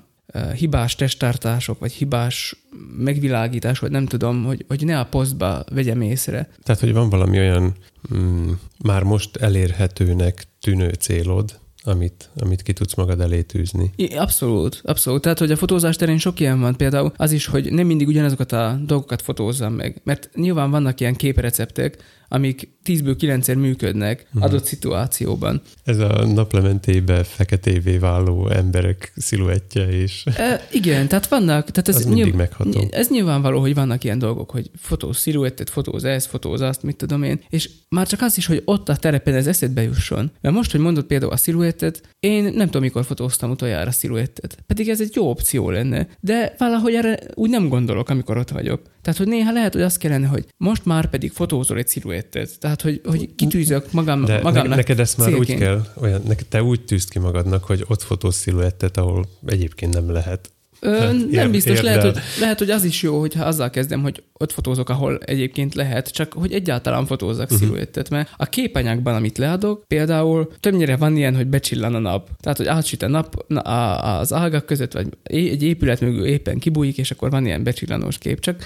hibás testtartások, vagy hibás megvilágítás, vagy nem tudom, hogy, hogy ne a posztba vegyem észre. Tehát, hogy van valami olyan mm, már most elérhetőnek tűnő célod, amit, amit ki tudsz magad elé tűzni. I, abszolút, abszolút. Tehát, hogy a fotózás terén sok ilyen van. Például az is, hogy nem mindig ugyanazokat a dolgokat fotózzam meg. Mert nyilván vannak ilyen képreceptek, amik 10-ből 9 működnek uh-huh. adott szituációban. Ez a naplementébe feketévé váló emberek sziluettje is. E, igen, tehát vannak... Tehát ez, az mindig megható. Ez nyilvánvaló, hogy vannak ilyen dolgok, hogy fotós sziluettet, fotóz ezt, fotóz azt, mit tudom én, és már csak az is, hogy ott a terepen ez eszedbe jusson. Mert most, hogy mondod például a sziluettet, én nem tudom, mikor fotóztam utoljára a sziluettet. Pedig ez egy jó opció lenne, de valahogy erre úgy nem gondolok, amikor ott vagyok. Tehát, hogy néha lehet, hogy azt kellene, hogy most már pedig fotózol egy sziluettet. Tehát, hogy, hogy kitűzök magam, De magamnak neked ezt már célként. úgy kell, olyan, neked, te úgy tűzd ki magadnak, hogy ott fotóz sziluettet, ahol egyébként nem lehet. Ö, Hát, nem ér- biztos, érd lehet hogy, lehet, hogy az is jó, hogyha azzal kezdem, hogy ott fotózok, ahol egyébként lehet, csak hogy egyáltalán fotózzak uh-huh. sziluettet, mert a képanyagban, amit leadok, például többnyire van ilyen, hogy becsillan a nap. Tehát, hogy átsüt a nap na- a- az ágak között, vagy egy épület mögül éppen kibújik, és akkor van ilyen becsillanós kép, csak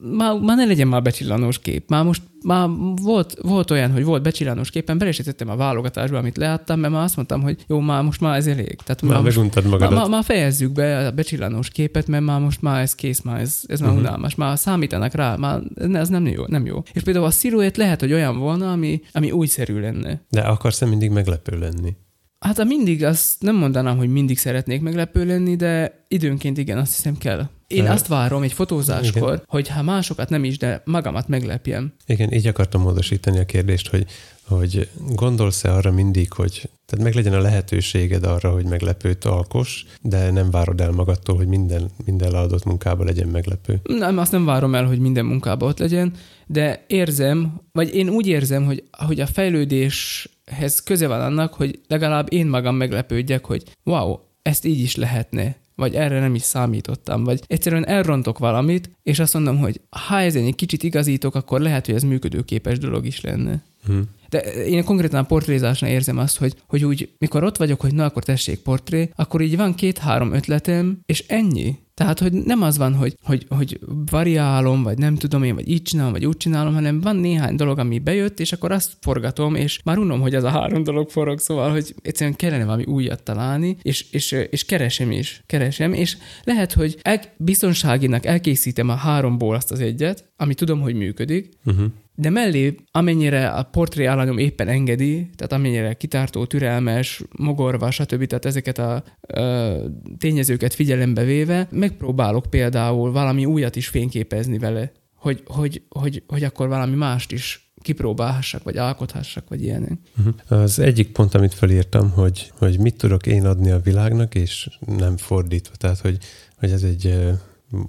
már, már ne legyen már becsillanós kép. Már most már volt, volt olyan, hogy volt becsillanós képen, bele is tettem a válogatásba, amit leadtam, mert már azt mondtam, hogy jó, már most már ez elég. Tehát Már meguntad már, magadat. már, már fejezzük be a becsillanós képet, mert már most már ez kész, már ez, ez már uh-huh. unalmas, már számítanak rá, már ez nem jó, nem jó. És például a sziluett lehet, hogy olyan volna, ami, ami újszerű lenne. De akarsz-e mindig meglepő lenni? Hát a mindig, azt nem mondanám, hogy mindig szeretnék meglepő lenni, de időnként igen, azt hiszem kell. Én azt várom egy fotózáskor, Igen. hogy ha másokat nem is, de magamat meglepjem. Igen, így akartam módosítani a kérdést, hogy, hogy gondolsz-e arra mindig, hogy tehát meg legyen a lehetőséged arra, hogy meglepőt alkos, de nem várod el magadtól, hogy minden, minden leadott munkában legyen meglepő. Nem, azt nem várom el, hogy minden munkában ott legyen, de érzem, vagy én úgy érzem, hogy, hogy a fejlődéshez köze van annak, hogy legalább én magam meglepődjek, hogy wow, ezt így is lehetne, vagy erre nem is számítottam, vagy egyszerűen elrontok valamit, és azt mondom, hogy ha ezen egy kicsit igazítok, akkor lehet, hogy ez működőképes dolog is lenne. Hm. De én konkrétan a portrézásnál érzem azt, hogy, hogy úgy, mikor ott vagyok, hogy na, akkor tessék portré, akkor így van két-három ötletem, és ennyi. Tehát, hogy nem az van, hogy, hogy, hogy variálom, vagy nem tudom én, vagy így csinálom, vagy úgy csinálom, hanem van néhány dolog, ami bejött, és akkor azt forgatom, és már unom, hogy az a három dolog forog, szóval, hogy egyszerűen kellene valami újat találni, és, és, és keresem is, keresem, és lehet, hogy el, biztonságinak elkészítem a háromból azt az egyet, ami tudom, hogy működik, Uh-huh. De mellé, amennyire a portré alanyom éppen engedi, tehát amennyire kitartó, türelmes, mogorva, stb., tehát ezeket a ö, tényezőket figyelembe véve, megpróbálok például valami újat is fényképezni vele, hogy, hogy, hogy, hogy akkor valami mást is kipróbálhassak, vagy alkothassak, vagy ilyenek. Uh-huh. Az egyik pont, amit felírtam, hogy, hogy mit tudok én adni a világnak, és nem fordítva. Tehát, hogy, hogy ez egy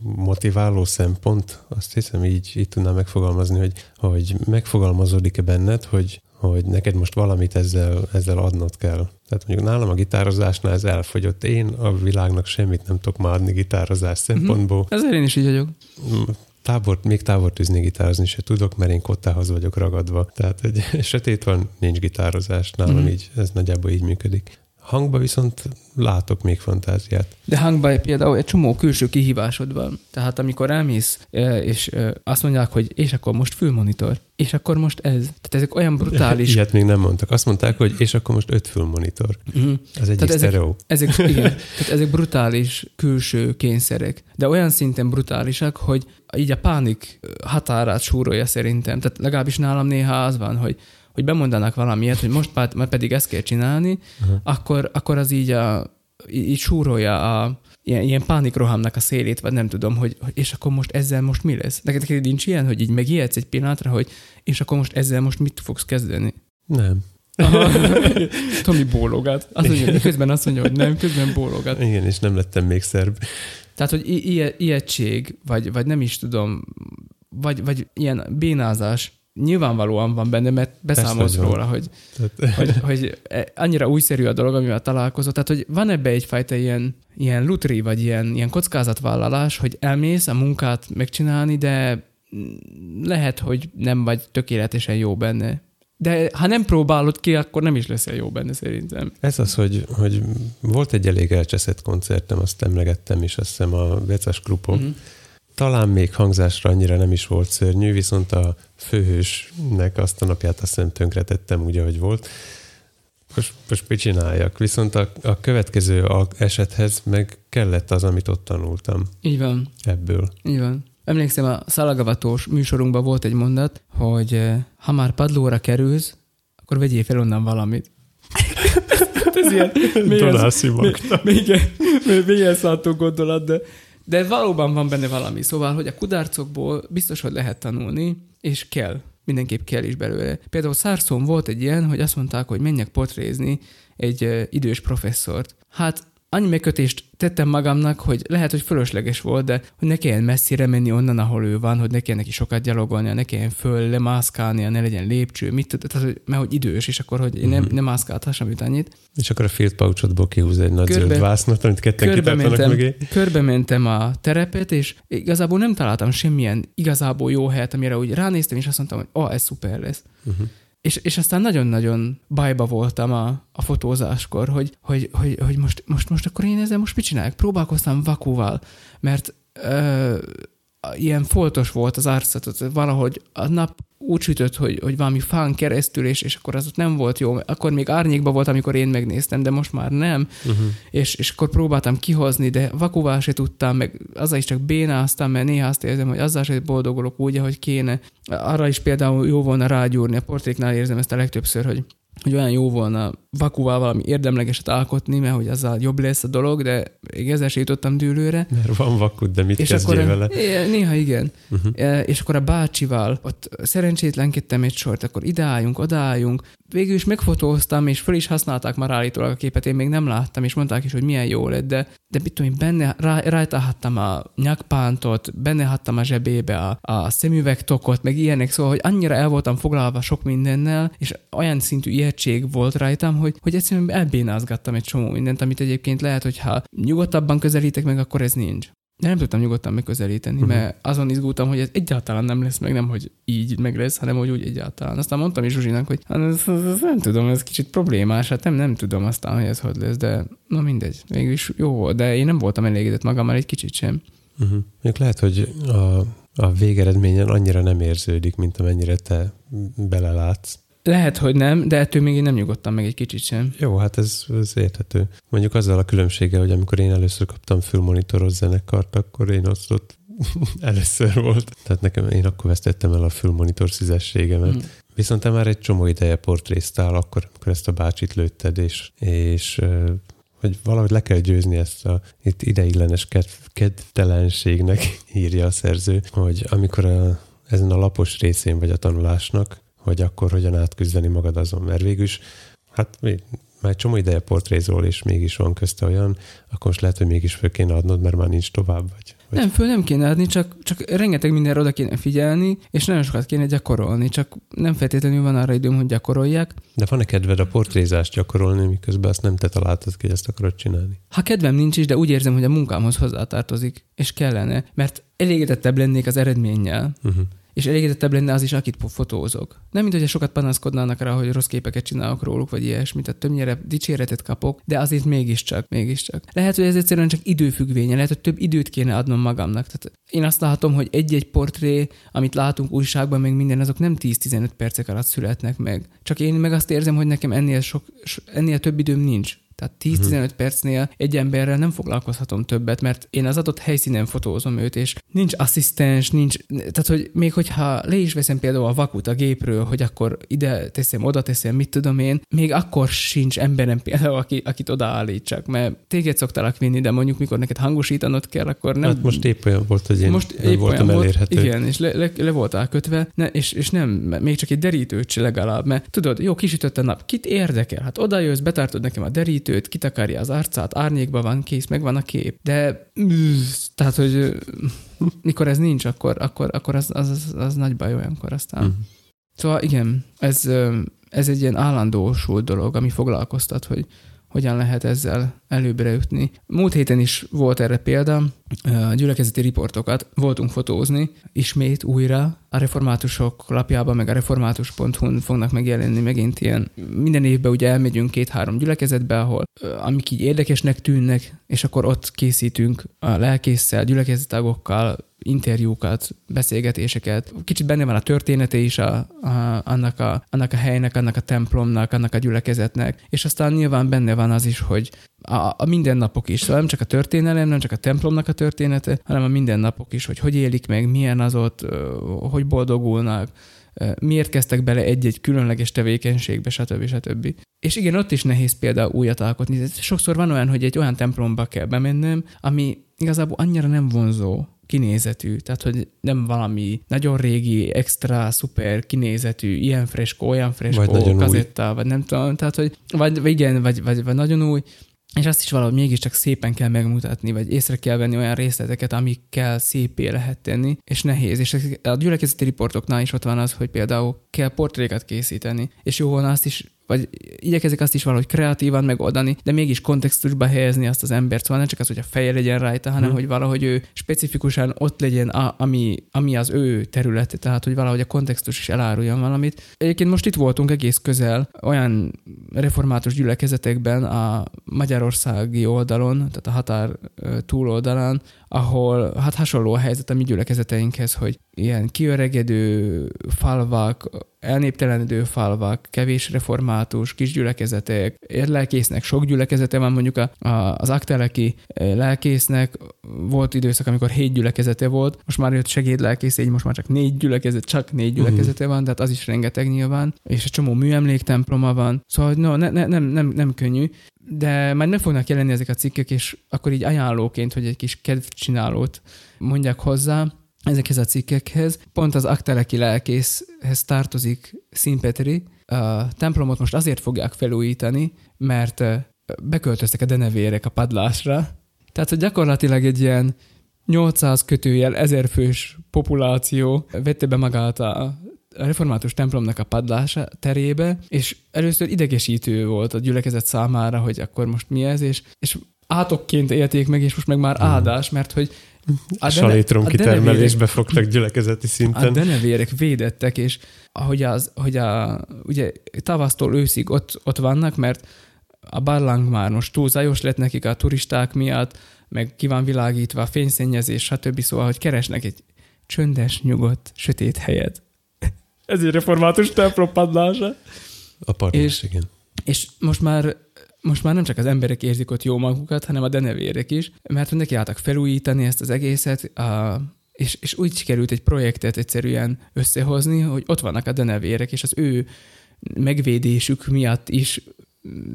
motiváló szempont, azt hiszem így, így tudnám megfogalmazni, hogy, hogy megfogalmazódik-e benned, hogy, hogy neked most valamit ezzel, ezzel adnod kell. Tehát mondjuk nálam a gitározásnál ez elfogyott. Én a világnak semmit nem tudok már adni gitározás szempontból. Ezért én is így vagyok. Tábor, még tábortűzni gitározni se tudok, mert én kottához vagyok ragadva. Tehát egy sötét van, nincs gitározás. Nálam Mhm. mm. így, ez nagyjából így működik. Hangba viszont látok még fantáziát. De hangban például egy csomó külső kihívásod van. Tehát amikor elmész, és azt mondják, hogy és akkor most fülmonitor, és akkor most ez. Tehát ezek olyan brutális. Ilyet még nem mondtak. Azt mondták, hogy és akkor most öt fülmonitor. Mhm. Az egyik Tehát ezek- sztereó. Ezek, igen, tehát ezek brutális külső kényszerek, de olyan szinten brutálisak, hogy így a pánik határát súrolja szerintem. Tehát legalábbis nálam néha az van, hogy hogy bemondanak valamiért, hogy most már, pedig ezt kell csinálni, Aha. akkor, akkor az így, a, így súrolja a, ilyen, ilyen pánikrohamnak a szélét, vagy nem tudom, hogy, hogy és akkor most ezzel most mi lesz? Neked, neked nincs ilyen, hogy így megijedsz egy pillanatra, hogy és akkor most ezzel most mit fogsz kezdeni? Nem. Tomi bólogat. Azt mondja, közben azt mondja, hogy nem, közben bólogat. Igen, és nem lettem még szerb. Tehát, hogy i- ilyen, ijegység, vagy, vagy nem is tudom, vagy, vagy ilyen bénázás nyilvánvalóan van benne, mert beszámolsz róla, hogy, Tehát, hogy, hogy annyira újszerű a dolog, amivel találkozott. Tehát, hogy van ebbe egyfajta ilyen, ilyen lutri, vagy ilyen, ilyen kockázatvállalás, hogy elmész a munkát megcsinálni, de lehet, hogy nem vagy tökéletesen jó benne. De ha nem próbálod ki, akkor nem is leszel jó benne szerintem. Ez az, hogy, hogy volt egy elég elcseszett koncertem, azt emlegettem is, azt hiszem a Vecas Krupon. Mhm. Mm-hmm. Talán még hangzásra annyira nem is volt szörnyű, viszont a főhősnek azt a napját azt hiszem tönkretettem úgy, ahogy volt. Most, most mit csináljak? Viszont a, a következő esethez meg kellett az, amit ott tanultam Így van. ebből. Így van. Emlékszem, a szalagavatós műsorunkban volt egy mondat, hogy eh, ha már padlóra kerülsz, akkor vegyél fel onnan valamit. Ez ilyen, Donászi még, még, még, még ilyen szálltó gondolat, de, de valóban van benne valami. Szóval, hogy a kudarcokból biztos, hogy lehet tanulni, és kell. Mindenképp kell is belőle. Például Szárszón volt egy ilyen, hogy azt mondták, hogy menjek portrézni egy idős professzort. Hát annyi megkötést tettem magamnak, hogy lehet, hogy fölösleges volt, de hogy ne kelljen messzire menni onnan, ahol ő van, hogy ne kelljen neki sokat gyalogolnia, ne kelljen föl, lemászkálnia, ne legyen lépcső, mit tud, tehát, hogy, mert hogy idős, és akkor, hogy én nem, nem mászkálhassam őt annyit. És akkor a field pouchotból kihúz egy nagy Körbe- zöld vásznat, amit ketten Körbe mentem, mögé. körbe mentem a terepet, és igazából nem találtam semmilyen igazából jó helyet, amire úgy ránéztem, és azt mondtam, hogy oh, ez szuper lesz. Uh-huh. És, és aztán nagyon-nagyon bajba voltam a, a fotózáskor, hogy, hogy, hogy, hogy most, most, most akkor én ezzel most mit csinálják? Próbálkoztam vakuval, mert ö, ilyen foltos volt az arcot, valahogy a nap úgy sütött, hogy, hogy valami fán keresztül, és, és akkor az ott nem volt jó. Akkor még árnyékban volt, amikor én megnéztem, de most már nem. Uh-huh. És, és akkor próbáltam kihozni, de vakuval se tudtam, meg azzal is csak bénáztam, mert néha azt érzem, hogy azzal se boldogulok úgy, ahogy kéne. Arra is például jó volna rágyúrni, a portréknál érzem ezt a legtöbbször, hogy hogy olyan jó volna vakuval valami érdemlegeset alkotni, mert hogy azzal jobb lesz a dolog, de ezzel se jutottam dűlőre. Mert van vakud, de mit És kezdjél akkor, vele? Néha igen. Uh-huh. És akkor a bácsival ott szerencsétlenkedtem egy sort, akkor ideálljunk, odaálljunk. Végül is megfotóztam, és föl is használták már állítólag a képet, én még nem láttam, és mondták is, hogy milyen jó lett, de, de mit tudom én, benne rá, rajta hattam a nyakpántot, benne hattam a zsebébe a, a szemüvegtokot, meg ilyenek, szóval, hogy annyira el voltam foglalva sok mindennel, és olyan szintű ijegység volt rajtam, hogy, hogy egyszerűen elbénázgattam egy csomó mindent, amit egyébként lehet, hogy ha nyugodtabban közelítek meg, akkor ez nincs. De nem tudtam nyugodtan megközelíteni, Mhm. uh-huh. mert azon izgultam, hogy ez egyáltalán nem lesz meg, nem, hogy így meg lesz, hanem hogy úgy egyáltalán. Aztán mondtam is Zsuzsinak, hogy hát ez, ez, ez, nem tudom, ez kicsit problémás, hát nem, nem tudom aztán, hogy ez hogy lesz, de na mindegy, végülis jó de én nem voltam elégedett magammal egy kicsit sem. Uh-huh. Még lehet, hogy a, a végeredményen annyira nem érződik, mint amennyire te belelátsz. Lehet, hogy nem, de ettől még én nem nyugodtam meg egy kicsit sem. Jó, hát ez, ez érthető. Mondjuk azzal a különbséggel, hogy amikor én először kaptam fülmonitoros zenekart, akkor én azt ott először volt. Tehát nekem én akkor vesztettem el a fülmonitor szüzességemet. Mm. Viszont te már egy csomó ideje portréztál, akkor, amikor ezt a bácsit lőtted, és, és hogy valahogy le kell győzni ezt a itt ideiglenes kedv, kedvtelenségnek írja a szerző, hogy amikor a, ezen a lapos részén vagy a tanulásnak, hogy akkor hogyan átküzdeni magad azon, mert végülis, hát mi- már csomó ideje portrézol, és mégis van közte olyan, akkor most lehet, hogy mégis föl kéne adnod, mert már nincs tovább, vagy, vagy Nem, föl nem kéne adni, csak, csak rengeteg mindenre oda kéne figyelni, és nagyon sokat kéne gyakorolni, csak nem feltétlenül van arra időm, hogy gyakoroljak. De van-e kedved a portrézást gyakorolni, miközben azt nem te találtad ki, hogy ezt akarod csinálni? Ha kedvem nincs is, de úgy érzem, hogy a munkámhoz hozzátartozik, és kellene, mert elégedettebb lennék az eredménnyel, Uh-huh. És elégedettebb lenne az is, akit fotózok. Nem, mint hogyha sokat panaszkodnának rá, hogy rossz képeket csinálok róluk, vagy ilyesmit, tehát többnyire dicséretet kapok, de azért mégiscsak, mégiscsak. Lehet, hogy ez egyszerűen csak időfüggvénye, lehet, hogy több időt kéne adnom magamnak. Tehát én azt látom, hogy egy-egy portré, amit látunk újságban, meg minden, azok nem 10-15 percek alatt születnek meg. Csak én meg azt érzem, hogy nekem ennél, sok, ennél több időm nincs Tehát 10-15 uh-huh. percnél egy emberrel nem foglalkozhatom többet, mert én az adott helyszínen fotózom őt, és nincs asszisztens, nincs, tehát hogy még hogyha le is veszem például a vakut a gépről, hogy akkor ide teszem, oda teszem, mit tudom én, még akkor sincs emberem például, aki, akit odaállítsak, mert téged szoktalak vinni, de mondjuk mikor neked hangosítanod kell, akkor nem... Hát most épp olyan volt, hogy én most épp voltam olyan elérhető. Volt, igen, és le, le, le voltál kötve, ne, és, és nem, még csak egy derítőt se legalább, mert tudod, jó, kisütött a nap, kit érdekel? Hát oda jössz, betartod nekem a derítőt, kitakarja az arcát, árnyékban van, kész, megvan a kép. De tehát, hogy mikor ez nincs, akkor, akkor, akkor az, az, az, az nagy baj olyankor aztán. Uh-huh. Szóval igen, ez, ez egy ilyen állandósult dolog, ami foglalkoztat, hogy hogyan lehet ezzel előbbre jutni. Múlt héten is volt erre példa, a gyülekezeti riportokat voltunk fotózni, ismét újra a reformátusok lapjában, meg a református.hu-n fognak megjelenni megint ilyen. Minden évben ugye elmegyünk két-három gyülekezetbe, ahol amik így érdekesnek tűnnek, és akkor ott készítünk a lelkészsel, gyülekezetagokkal, interjúkat, beszélgetéseket. Kicsit benne van a története is a, a, annak, a, annak a helynek, annak a templomnak, annak a gyülekezetnek, és aztán nyilván benne van az is, hogy a, a mindennapok is, szóval nem csak a történelem, nem csak a templomnak a története, hanem a mindennapok is, hogy hogy élik meg, milyen az ott, hogy boldogulnak, miért kezdtek bele egy-egy különleges tevékenységbe, stb. stb. És igen, ott is nehéz például újat alkotni. Sokszor van olyan, hogy egy olyan templomba kell bemennem, ami igazából annyira nem vonzó, kinézetű, tehát hogy nem valami nagyon régi, extra, szuper kinézetű, ilyen freskó, olyan freskó, vagy kazetta, új. vagy nem tudom, tehát hogy, vagy, vagy igen, vagy, vagy, vagy nagyon új, és azt is valahogy mégiscsak szépen kell megmutatni, vagy észre kell venni olyan részleteket, amikkel szépé lehet tenni, és nehéz. És a gyülekezeti riportoknál is ott van az, hogy például kell portrékat készíteni, és jó volna azt is vagy igyekezik azt is valahogy kreatívan megoldani, de mégis kontextusba helyezni azt az embert, szóval nem csak az, hogy a feje legyen rajta, hanem hmm. hogy valahogy ő specifikusan ott legyen, a, ami, ami az ő területe, tehát hogy valahogy a kontextus is eláruljon valamit. Egyébként most itt voltunk egész közel olyan református gyülekezetekben a magyarországi oldalon, tehát a határ túloldalán, ahol hát hasonló a helyzet a mi gyülekezeteinkhez, hogy ilyen kiöregedő falvak, elnéptelenedő falvak, kevés református, kis gyülekezetek, lelkésznek sok gyülekezete van, mondjuk a, a, az akteleki eh, lelkésznek volt időszak, amikor hét gyülekezete volt, most már jött segédlelkész, így most már csak négy gyülekezet, csak négy mhm. gyülekezete van, tehát az is rengeteg nyilván, és egy csomó műemléktemploma van, szóval no, ne, ne, nem, nem, nem könnyű, de majd meg fognak jelenni ezek a cikkek, és akkor így ajánlóként, hogy egy kis kedvcsinálót mondjak hozzá, ezekhez a cikkekhez. Pont az akteleki lelkészhez tartozik Színpetri. A templomot most azért fogják felújítani, mert beköltöztek a denevérek a padlásra. Tehát, hogy gyakorlatilag egy ilyen 800 kötőjel 1000 fős populáció vette be magát a református templomnak a padlása terébe, és először idegesítő volt a gyülekezet számára, hogy akkor most mi ez, és, és átokként élték meg, és most meg már hmm. áldás, mert hogy a salétrom kitermelésbe fogtak gyülekezeti szinten. A denevérek védettek, és ahogy az, hogy a, ugye tavasztól őszig ott, ott vannak, mert a barlang már most túl zajos lett nekik a turisták miatt, meg ki van világítva a fényszennyezés, stb. Szóval, hogy keresnek egy csöndes, nyugodt, sötét helyet. Ez egy református templom padlása. A padlás, és, igen. És most már most már nem csak az emberek érzik ott jó magukat, hanem a denevérek is, mert neki álltak felújítani ezt az egészet, a, és, és úgy sikerült egy projektet egyszerűen összehozni, hogy ott vannak a denevérek, és az ő megvédésük miatt is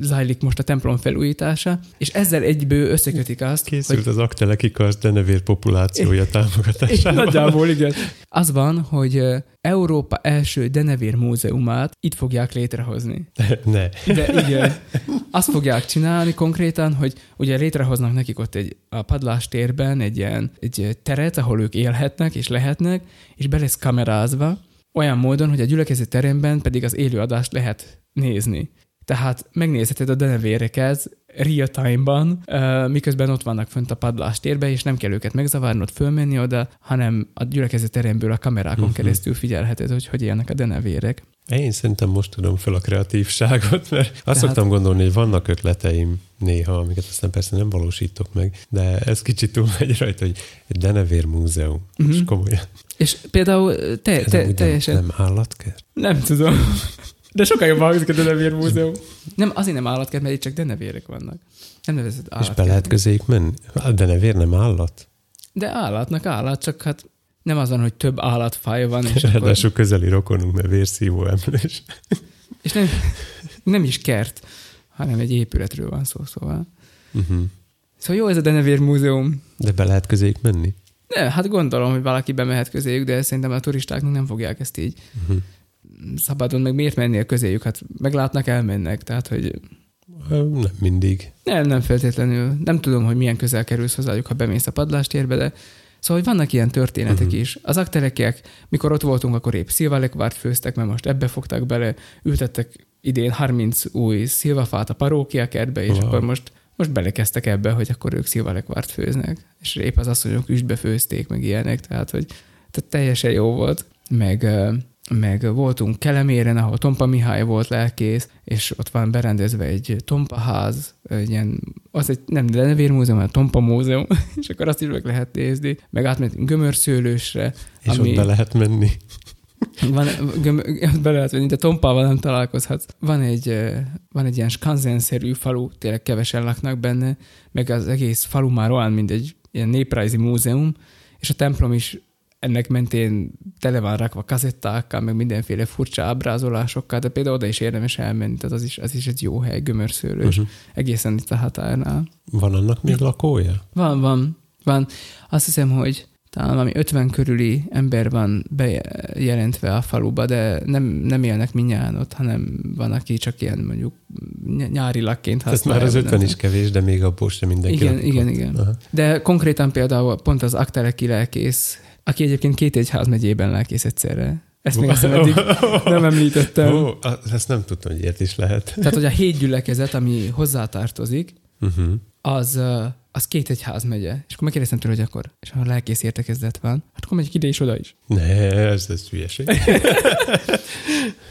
zajlik most a templom felújítása, és ezzel egyből összekötik azt, Készült hogy... az aktelekikasz denevér populációja támogatásában. Nagyjából, igen. Az van, hogy Európa első denevér múzeumát itt fogják létrehozni. Ne. De igen. Azt fogják csinálni konkrétan, hogy ugye létrehoznak nekik ott egy a padlás térben egy ilyen egy teret, ahol ők élhetnek és lehetnek, és be lesz kamerázva, olyan módon, hogy a gyülekezet teremben pedig az élőadást lehet nézni. Tehát megnézheted a denevéreket real time-ban, miközben ott vannak fönt a padlás térbe, és nem kell őket megzavarnod, fölmenni oda, hanem a gyülekezet teremből a kamerákon uh-huh. keresztül figyelheted, hogy hogy élnek a denevérek. Én szerintem most tudom fel a kreatívságot, mert azt Tehát... szoktam gondolni, hogy vannak ötleteim néha, amiket aztán persze nem valósítok meg, de ez kicsit túl megy rajta, hogy egy denevér múzeum, uh-huh. és komolyan. És például te, te, teljesen... Nem állatkert? Nem tudom. De sokkal jobban hangzik a Denevér Múzeum. Nem, azért nem állatkert, mert itt csak denevérek vannak. Nem nevezett És állatkert. be lehet közéjük menni? Hát, De nevér nem állat? De állatnak állat, csak hát nem azon, hogy több állatfaj van, és, akkor, Ráadásul közeli rokonunk, mert vérszívó emlős. és nem, nem is kert, hanem egy épületről van szó, szóval. Uh-huh. Szóval jó ez a Denevér Múzeum. De be lehet közéjük menni? Ne, hát gondolom, hogy valaki bemehet közéjük, de szerintem a turistáknak nem fogják ezt így Uh-huh. Szabadon, meg miért mennél közéjük? Hát meglátnak, elmennek. Tehát, hogy Nem mindig. nem, nem feltétlenül. Nem tudom, hogy milyen közel kerülsz hozzájuk, ha bemész a padlástérbe, de Szóval, hogy vannak ilyen történetek Mhm. is. Az akterekiek, mikor ott voltunk, akkor épp szilvalekvárt főztek, mert most ebbe fogták bele, ültettek idén 30 új szilvafát a parókia kertbe, és Wow. akkor most, most belekezdtek ebbe, hogy akkor ők szilvalekvárt főznek. És épp az asszonyok üstbe főzték, meg ilyenek, tehát, hogy tehát teljesen jó volt. Meg, meg voltunk Keleméren, ahol Tompa Mihály volt lelkész, és ott van berendezve egy Tompaház, egy ilyen, az egy nem Denevérmúzeum, hanem Tompa Múzeum, és akkor azt is meg lehet nézni. Meg átmentünk Gömörszőlősre, És Ami- ott be lehet menni. van, göm, be lehet venni, de Tompával nem találkozhatsz. Van egy, van egy ilyen skanzenszerű falu, tényleg kevesen laknak benne, meg az egész falu már olyan, mint egy ilyen néprajzi múzeum, és a templom is ennek mentén tele van rakva kazettákkal, meg mindenféle furcsa ábrázolásokkal, de például oda is érdemes elmenni, tehát az is, az is egy jó hely, gömörszőlős, uh-huh. Uh-huh. egészen itt a határnál. Van annak még lakója? Van, van, van. Azt hiszem, hogy talán valami 50 körüli ember van bejelentve a faluba, de nem, nem élnek minnyáján ott, hanem van, aki csak ilyen mondjuk ny- nyári lakként használja. már az vagy 50 nem is kevés, de még abból sem mindenki Igen, igen, ott. igen. Aha. De konkrétan például pont az Akteleki lelkész, aki egyébként két egyház megyében lelkész egyszerre. Ezt még azt hiszem eddig nem említettem. Ó, a- ezt nem tudtam, hogy ilyet is lehet. Tehát, hogy a hét gyülekezet, ami hozzátartozik, Uh-huh. az, az két egyház megye. És akkor megkérdeztem tőle, hogy akkor, és ha lelkész értekezlet van, hát akkor megyek ide és oda is. Ne, ez, ez hülyeség.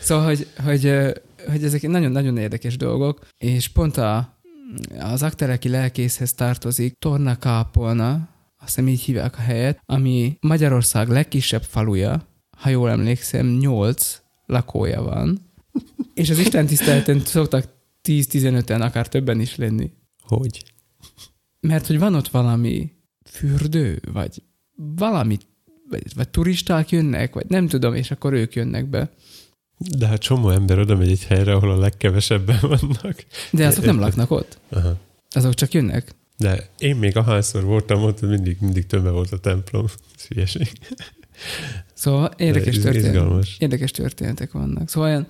Szóval, hogy, hogy, hogy ezek nagyon-nagyon érdekes dolgok, és pont a, az aktereki lelkészhez tartozik Tornakápolna, azt hiszem így hívják a helyet, ami Magyarország legkisebb faluja, ha jól emlékszem, 8 lakója van, és az Isten tiszteleten szoktak 10-15-en, akár többen is lenni. Hogy? Mert hogy van ott valami fürdő, vagy valami, vagy, vagy turisták jönnek, vagy nem tudom, és akkor ők jönnek be. De hát csomó ember oda megy egy helyre, ahol a legkevesebben vannak. De azok nem laknak ott. Aha. Azok csak jönnek. De én még ahányszor voltam ott, mindig, mindig többe volt a templom. Ez hülyeség. Szóval érdekes, történet, érdekes történetek vannak. Szóval olyan,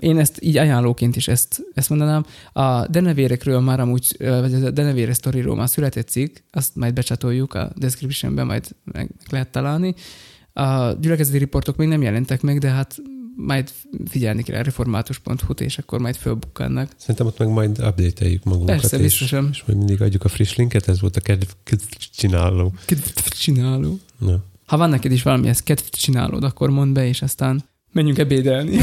én ezt így ajánlóként is ezt, ezt mondanám. A denevérekről már amúgy, vagy a denevére sztoriról már született cikk, azt majd becsatoljuk a descriptionben, majd meg, meg lehet találni. A gyülekezeti riportok még nem jelentek meg, de hát majd figyelni kell a református.hu-t, és akkor majd fölbukkannak. Szerintem ott meg majd update-eljük magunkat. Persze, és, biztosan. és majd mindig adjuk a friss linket, ez volt a kedv, kedv csináló. Kedvet csináló. Na. Ha van neked is valami, ezt kedvet csinálod, akkor mondd be, és aztán. Menjünk ebédelni.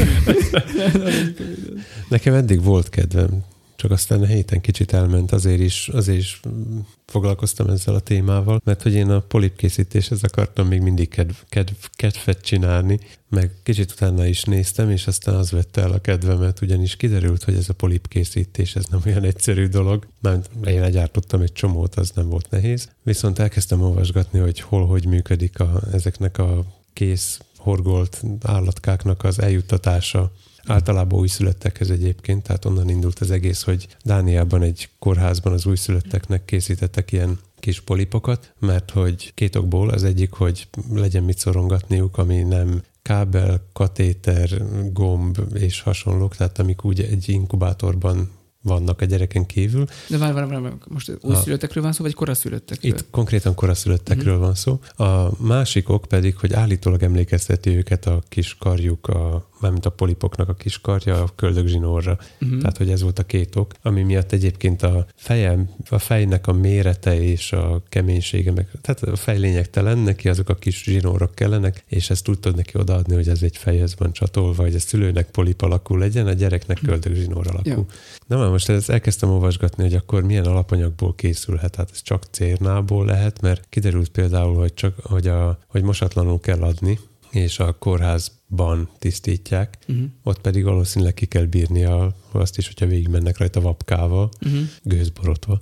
Nekem eddig volt kedvem, csak aztán a héten kicsit elment, azért is, azért is mm, foglalkoztam ezzel a témával, mert hogy én a polipkészítéshez akartam még mindig kedv, kedv, kedvet csinálni, meg kicsit utána is néztem, és aztán az vette el a kedvemet, ugyanis kiderült, hogy ez a polipkészítés, ez nem olyan egyszerű dolog. Mert én legyártottam egy csomót, az nem volt nehéz. Viszont elkezdtem olvasgatni, hogy hol, hogy működik a, ezeknek a kész horgolt állatkáknak az eljuttatása Általában újszülöttekhez egyébként, tehát onnan indult az egész, hogy Dániában egy kórházban az újszülötteknek készítettek ilyen kis polipokat, mert hogy két okból az egyik, hogy legyen mit szorongatniuk, ami nem kábel, katéter, gomb és hasonlók, tehát amik úgy egy inkubátorban vannak a gyereken kívül. De várj, várj, várj, most újszülöttekről van szó, vagy koraszülöttekről? Itt konkrétan koraszülöttekről Mhm. van szó. A másik ok pedig, hogy állítólag emlékezteti őket a kis karjuk, a, mármint a polipoknak a kis karja a köldögzsinórra. Uh-huh. Tehát, hogy ez volt a két ok, ami miatt egyébként a fejem, a fejnek a mérete és a keménysége, meg, tehát a fej lényegtelen, neki azok a kis zsinórok kellenek, és ezt tudod neki odaadni, hogy ez egy fejhez van csatolva, hogy a szülőnek polip alakú legyen, a gyereknek köldögzsinór alakú. Jó. Na már most ezt elkezdtem olvasgatni, hogy akkor milyen alapanyagból készülhet. Hát ez csak cérnából lehet, mert kiderült például, hogy csak hogy, a, hogy mosatlanul kell adni, és a kórház ban tisztítják, Uh-huh. ott pedig valószínűleg ki kell bírni a, azt is, hogyha végigmennek rajta vapkával, Uh-huh. gőzborotva.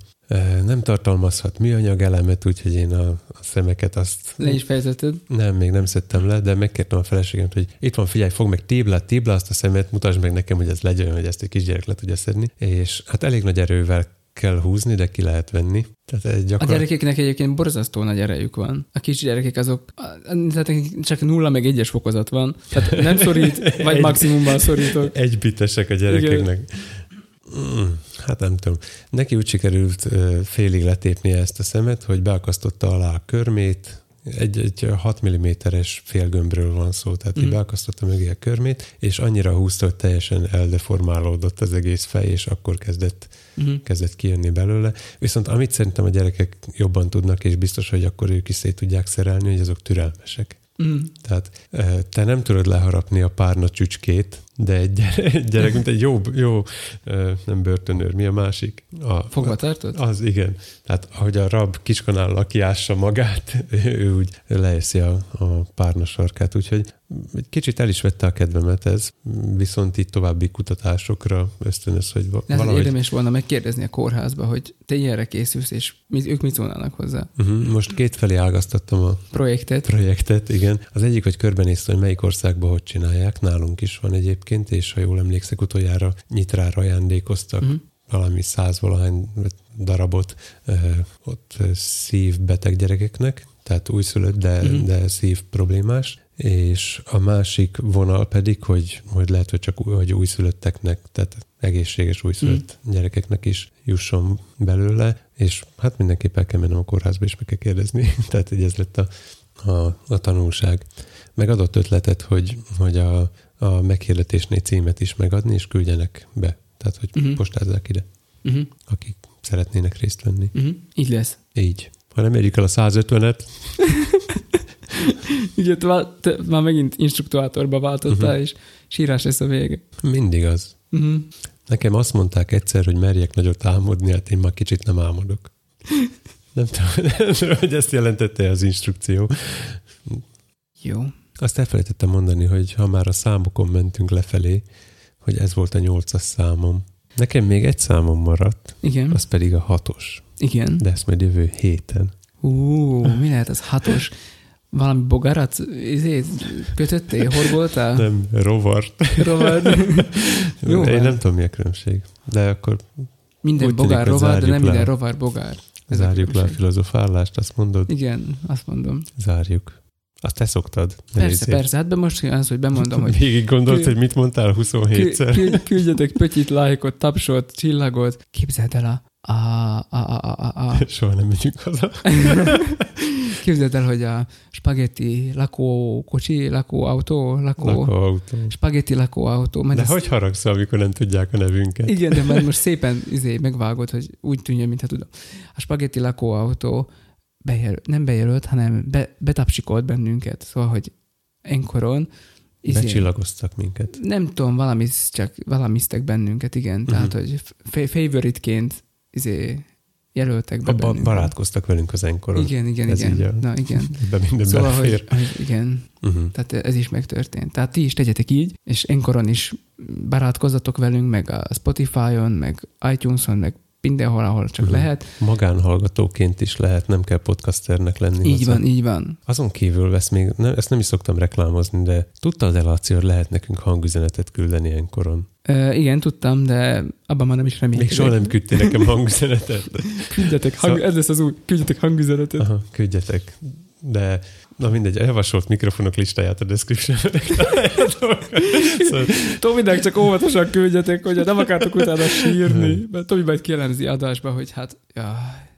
Nem tartalmazhat műanyag elemet, úgyhogy én a, a szemeket azt Le is fejezeted. nem, még nem szedtem le, de megkértem a feleségemet, hogy itt van, figyelj, fog meg téblát, téblá azt a szemet, mutasd meg nekem, hogy ez legyen, hogy ezt egy kisgyerek le tudja szedni. És hát elég nagy erővel kell húzni, de ki lehet venni. Tehát egy A gyakor... gyerekeknek egyébként borzasztó nagy erejük van. A kis gyerekek azok, tehát csak nulla meg egyes fokozat van. Tehát nem szorít, vagy Egy- maximumban szorítok. Egybitesek a gyerekeknek. Mm, hát nem tudom. Neki úgy sikerült félig letépnie ezt a szemet, hogy beakasztotta alá a körmét, egy, egy 6 mm-es félgömbről van szó, tehát mm. Így beakasztotta mögé a körmét, és annyira húzta, hogy teljesen eldeformálódott az egész fej, és akkor kezdett, Uh-huh. kezdett kijönni belőle. Viszont amit szerintem a gyerekek jobban tudnak, és biztos, hogy akkor ők is szét tudják szerelni, hogy azok türelmesek. Uh-huh. Tehát eh, te nem tudod leharapni a párna csücskét, de egy gyerek, gyerek mint egy jó, jó nem börtönőr, mi a másik? A, Fogva tartod? Az, igen. Tehát ahogy a rab kiskanállal kiássa magát, ő úgy leeszi a, a párna sarkát, úgyhogy egy kicsit el is vette a kedvemet ez, viszont itt további kutatásokra ösztönöz, hogy va- De ez valahogy... érdemes volna megkérdezni a kórházba, hogy te ilyenre készülsz, és mi, ők mit szólnának hozzá. Uh-huh. Most kétfelé ágaztattam a Projektet. projektet, igen. Az egyik, hogy körbenéztem, hogy melyik országban hogy csinálják. Nálunk is van egyébként, és ha jól emlékszek, utoljára nyitrára ajándékoztak Uh-huh. valami százvalahány darabot ö, ott szívbeteg gyerekeknek, tehát újszülött, de, Mhm. uh-huh. de szív problémás, és a másik vonal pedig, hogy, hogy lehet, hogy csak új- hogy újszülötteknek, tehát egészséges újszülött uh-huh. gyerekeknek is jusson belőle, és hát mindenképp el kell mennem a kórházba, és meg kell kérdezni. tehát így ez lett a, a, a tanulság. Megadott ötletet, hogy, hogy a, a meghirdetésnél címet is megadni, és küldjenek be. Tehát, hogy uh-huh. postázzák ide Uh-huh. akik szeretnének részt venni. Uh-huh. Így lesz. Így. Ha nem érjük el a 150-et, Ugye te, te már megint instruktuátorba váltottál, Mhm. és sírás lesz a vége. mindig az. Uh-huh. Nekem azt mondták egyszer, hogy merjek nagyot álmodni, hát én már kicsit nem álmodok. Nem tudom, nem tudom, hogy ezt jelentette az instrukció. Jó. Azt elfelejtettem mondani, hogy ha már a számokon mentünk lefelé, hogy ez volt a nyolcas számom. Nekem még egy számom maradt, Igen. az pedig a hatos. Igen. De ezt majd jövő héten. Ú, mi lehet az hatos? Valami bogarat izé, kötöttél, horgoltál? Nem, rovart. Rovad. Jó Én van. nem tudom, mi a különbség. De akkor Minden Úgy tűnik, bogár hogy rovar, de nem le. minden rovar bogár. Ez a zárjuk le a filozofálást, azt mondod? Igen, azt mondom. Zárjuk. Azt te szoktad. Persze, nézzél. persze. Hát be most az, hogy bemondom, hogy Végig gondolt, hogy mit mondtál kü- 27-szer. kü- küldjetek pötyit, lájkot, tapsot, csillagot. Képzeld el a... a, a, a, a, a, a Soha nem megyünk haza. Képzeld el, hogy a spagetti lakókocsi, lakóautó, lakó, Lakóautó. spagetti lakóautó. mert De ezt- hogy haragszol, amikor nem tudják a nevünket? Igen, de már most szépen izé, megvágod, hogy úgy tűnjön, mintha tudom. A spagetti lakóautó bejel, nem bejelölt, hanem be, betapsikolt bennünket. Szóval, hogy enkoron izé, Becsillagoztak minket. nem tudom, valami, csak valamiztek bennünket, igen. Uh-huh. Tehát, hogy f- favorite-ként izé, jelöltek be A bennünket. barátkoztak velünk az enkoron. Igen, igen, Ez igen. így a- Na, igen. Ebben minden Szóval, hogy, hogy igen, Uh-huh. tehát ez is megtörtént. Tehát ti is tegyetek így, és enkoron is barátkozzatok velünk, meg a Spotify-on, meg iTunes-on, meg mindenhol, ahol csak Mhm. lehet. Magánhallgatóként is lehet, nem kell podcasternek lenni. Így hozzá. van, így van. Azon kívül vesz még, nem, ezt nem is szoktam reklámozni, de tudtad el, Laci, hogy lehet nekünk hangüzenetet küldeni enkoron? Ö, igen, tudtam, de abban már nem is remélkedek. Még soha nem küldtél nekem hangüzenetet. Küldjetek, hang, Szóval- ez lesz az új, küldjetek hangüzenetet. Aha, küldjetek. De, na mindegy, a javasolt mikrofonok listáját a description-ben szóval, Tominek csak óvatosan küldjetek, hogy nem akartok utána sírni, mert Tomi majd kielemzi adásba, hogy hát, jaj,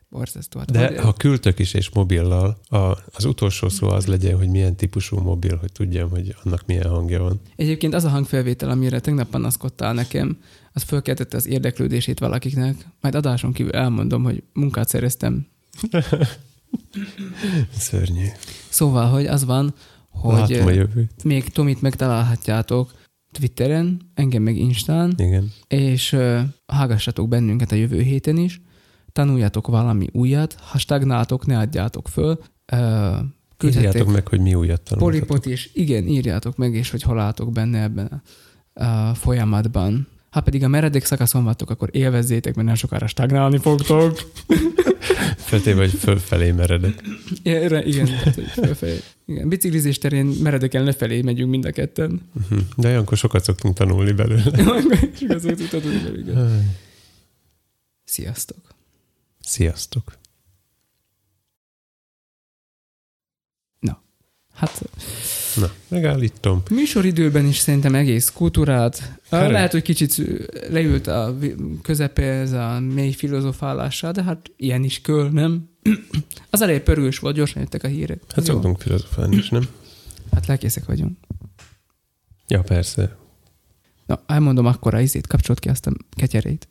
borzasztó. Hát De ha küldtök is és mobillal, a, az utolsó szó az legyen, hogy milyen típusú mobil, hogy tudjam, hogy annak milyen hangja van. Egyébként az a hangfelvétel, amire tegnap panaszkodtál nekem, az fölkeltette az érdeklődését valakiknek. Majd adáson kívül elmondom, hogy munkát szereztem. Szörnyű. Szóval, hogy az van, hogy Látom a jövőt. még Tomit megtalálhatjátok Twitteren, engem meg Instán, Igen. és uh, hágassatok bennünket a jövő héten is, tanuljatok valami újat, ha stagnáltok, ne adjátok föl, uh, Írjátok meg, hogy mi újat tanultatok. polipot is. Igen, írjátok meg, és hogy hol álltok benne ebben a folyamatban. Ha pedig a meredek szakaszon vagytok, akkor élvezzétek, mert nem sokára stagnálni fogtok. Feltéve, vagy fölfelé meredek. Erre, igen, tehát, hogy fölfelé. igen. Biciklizés terén meredeken lefelé megyünk mind a ketten. Mhm. De olyankor sokat szoktunk tanulni belőle. És igazán tudod, hogy igen. Sziasztok! Sziasztok! Hát Na, megállítom. műsoridőben is szerintem egész kultúrát. Hát- Lehet, hogy kicsit leült a vi- közepe ez a mély filozofálással, de hát ilyen is köl, nem? Az elején pörgős volt, gyorsan jöttek a hírek. Hát Jó. szoktunk filozofálni is, nem? Hát lelkészek vagyunk. Ja, persze. Na, elmondom akkor a izét, kapcsolt ki azt a ketyerét.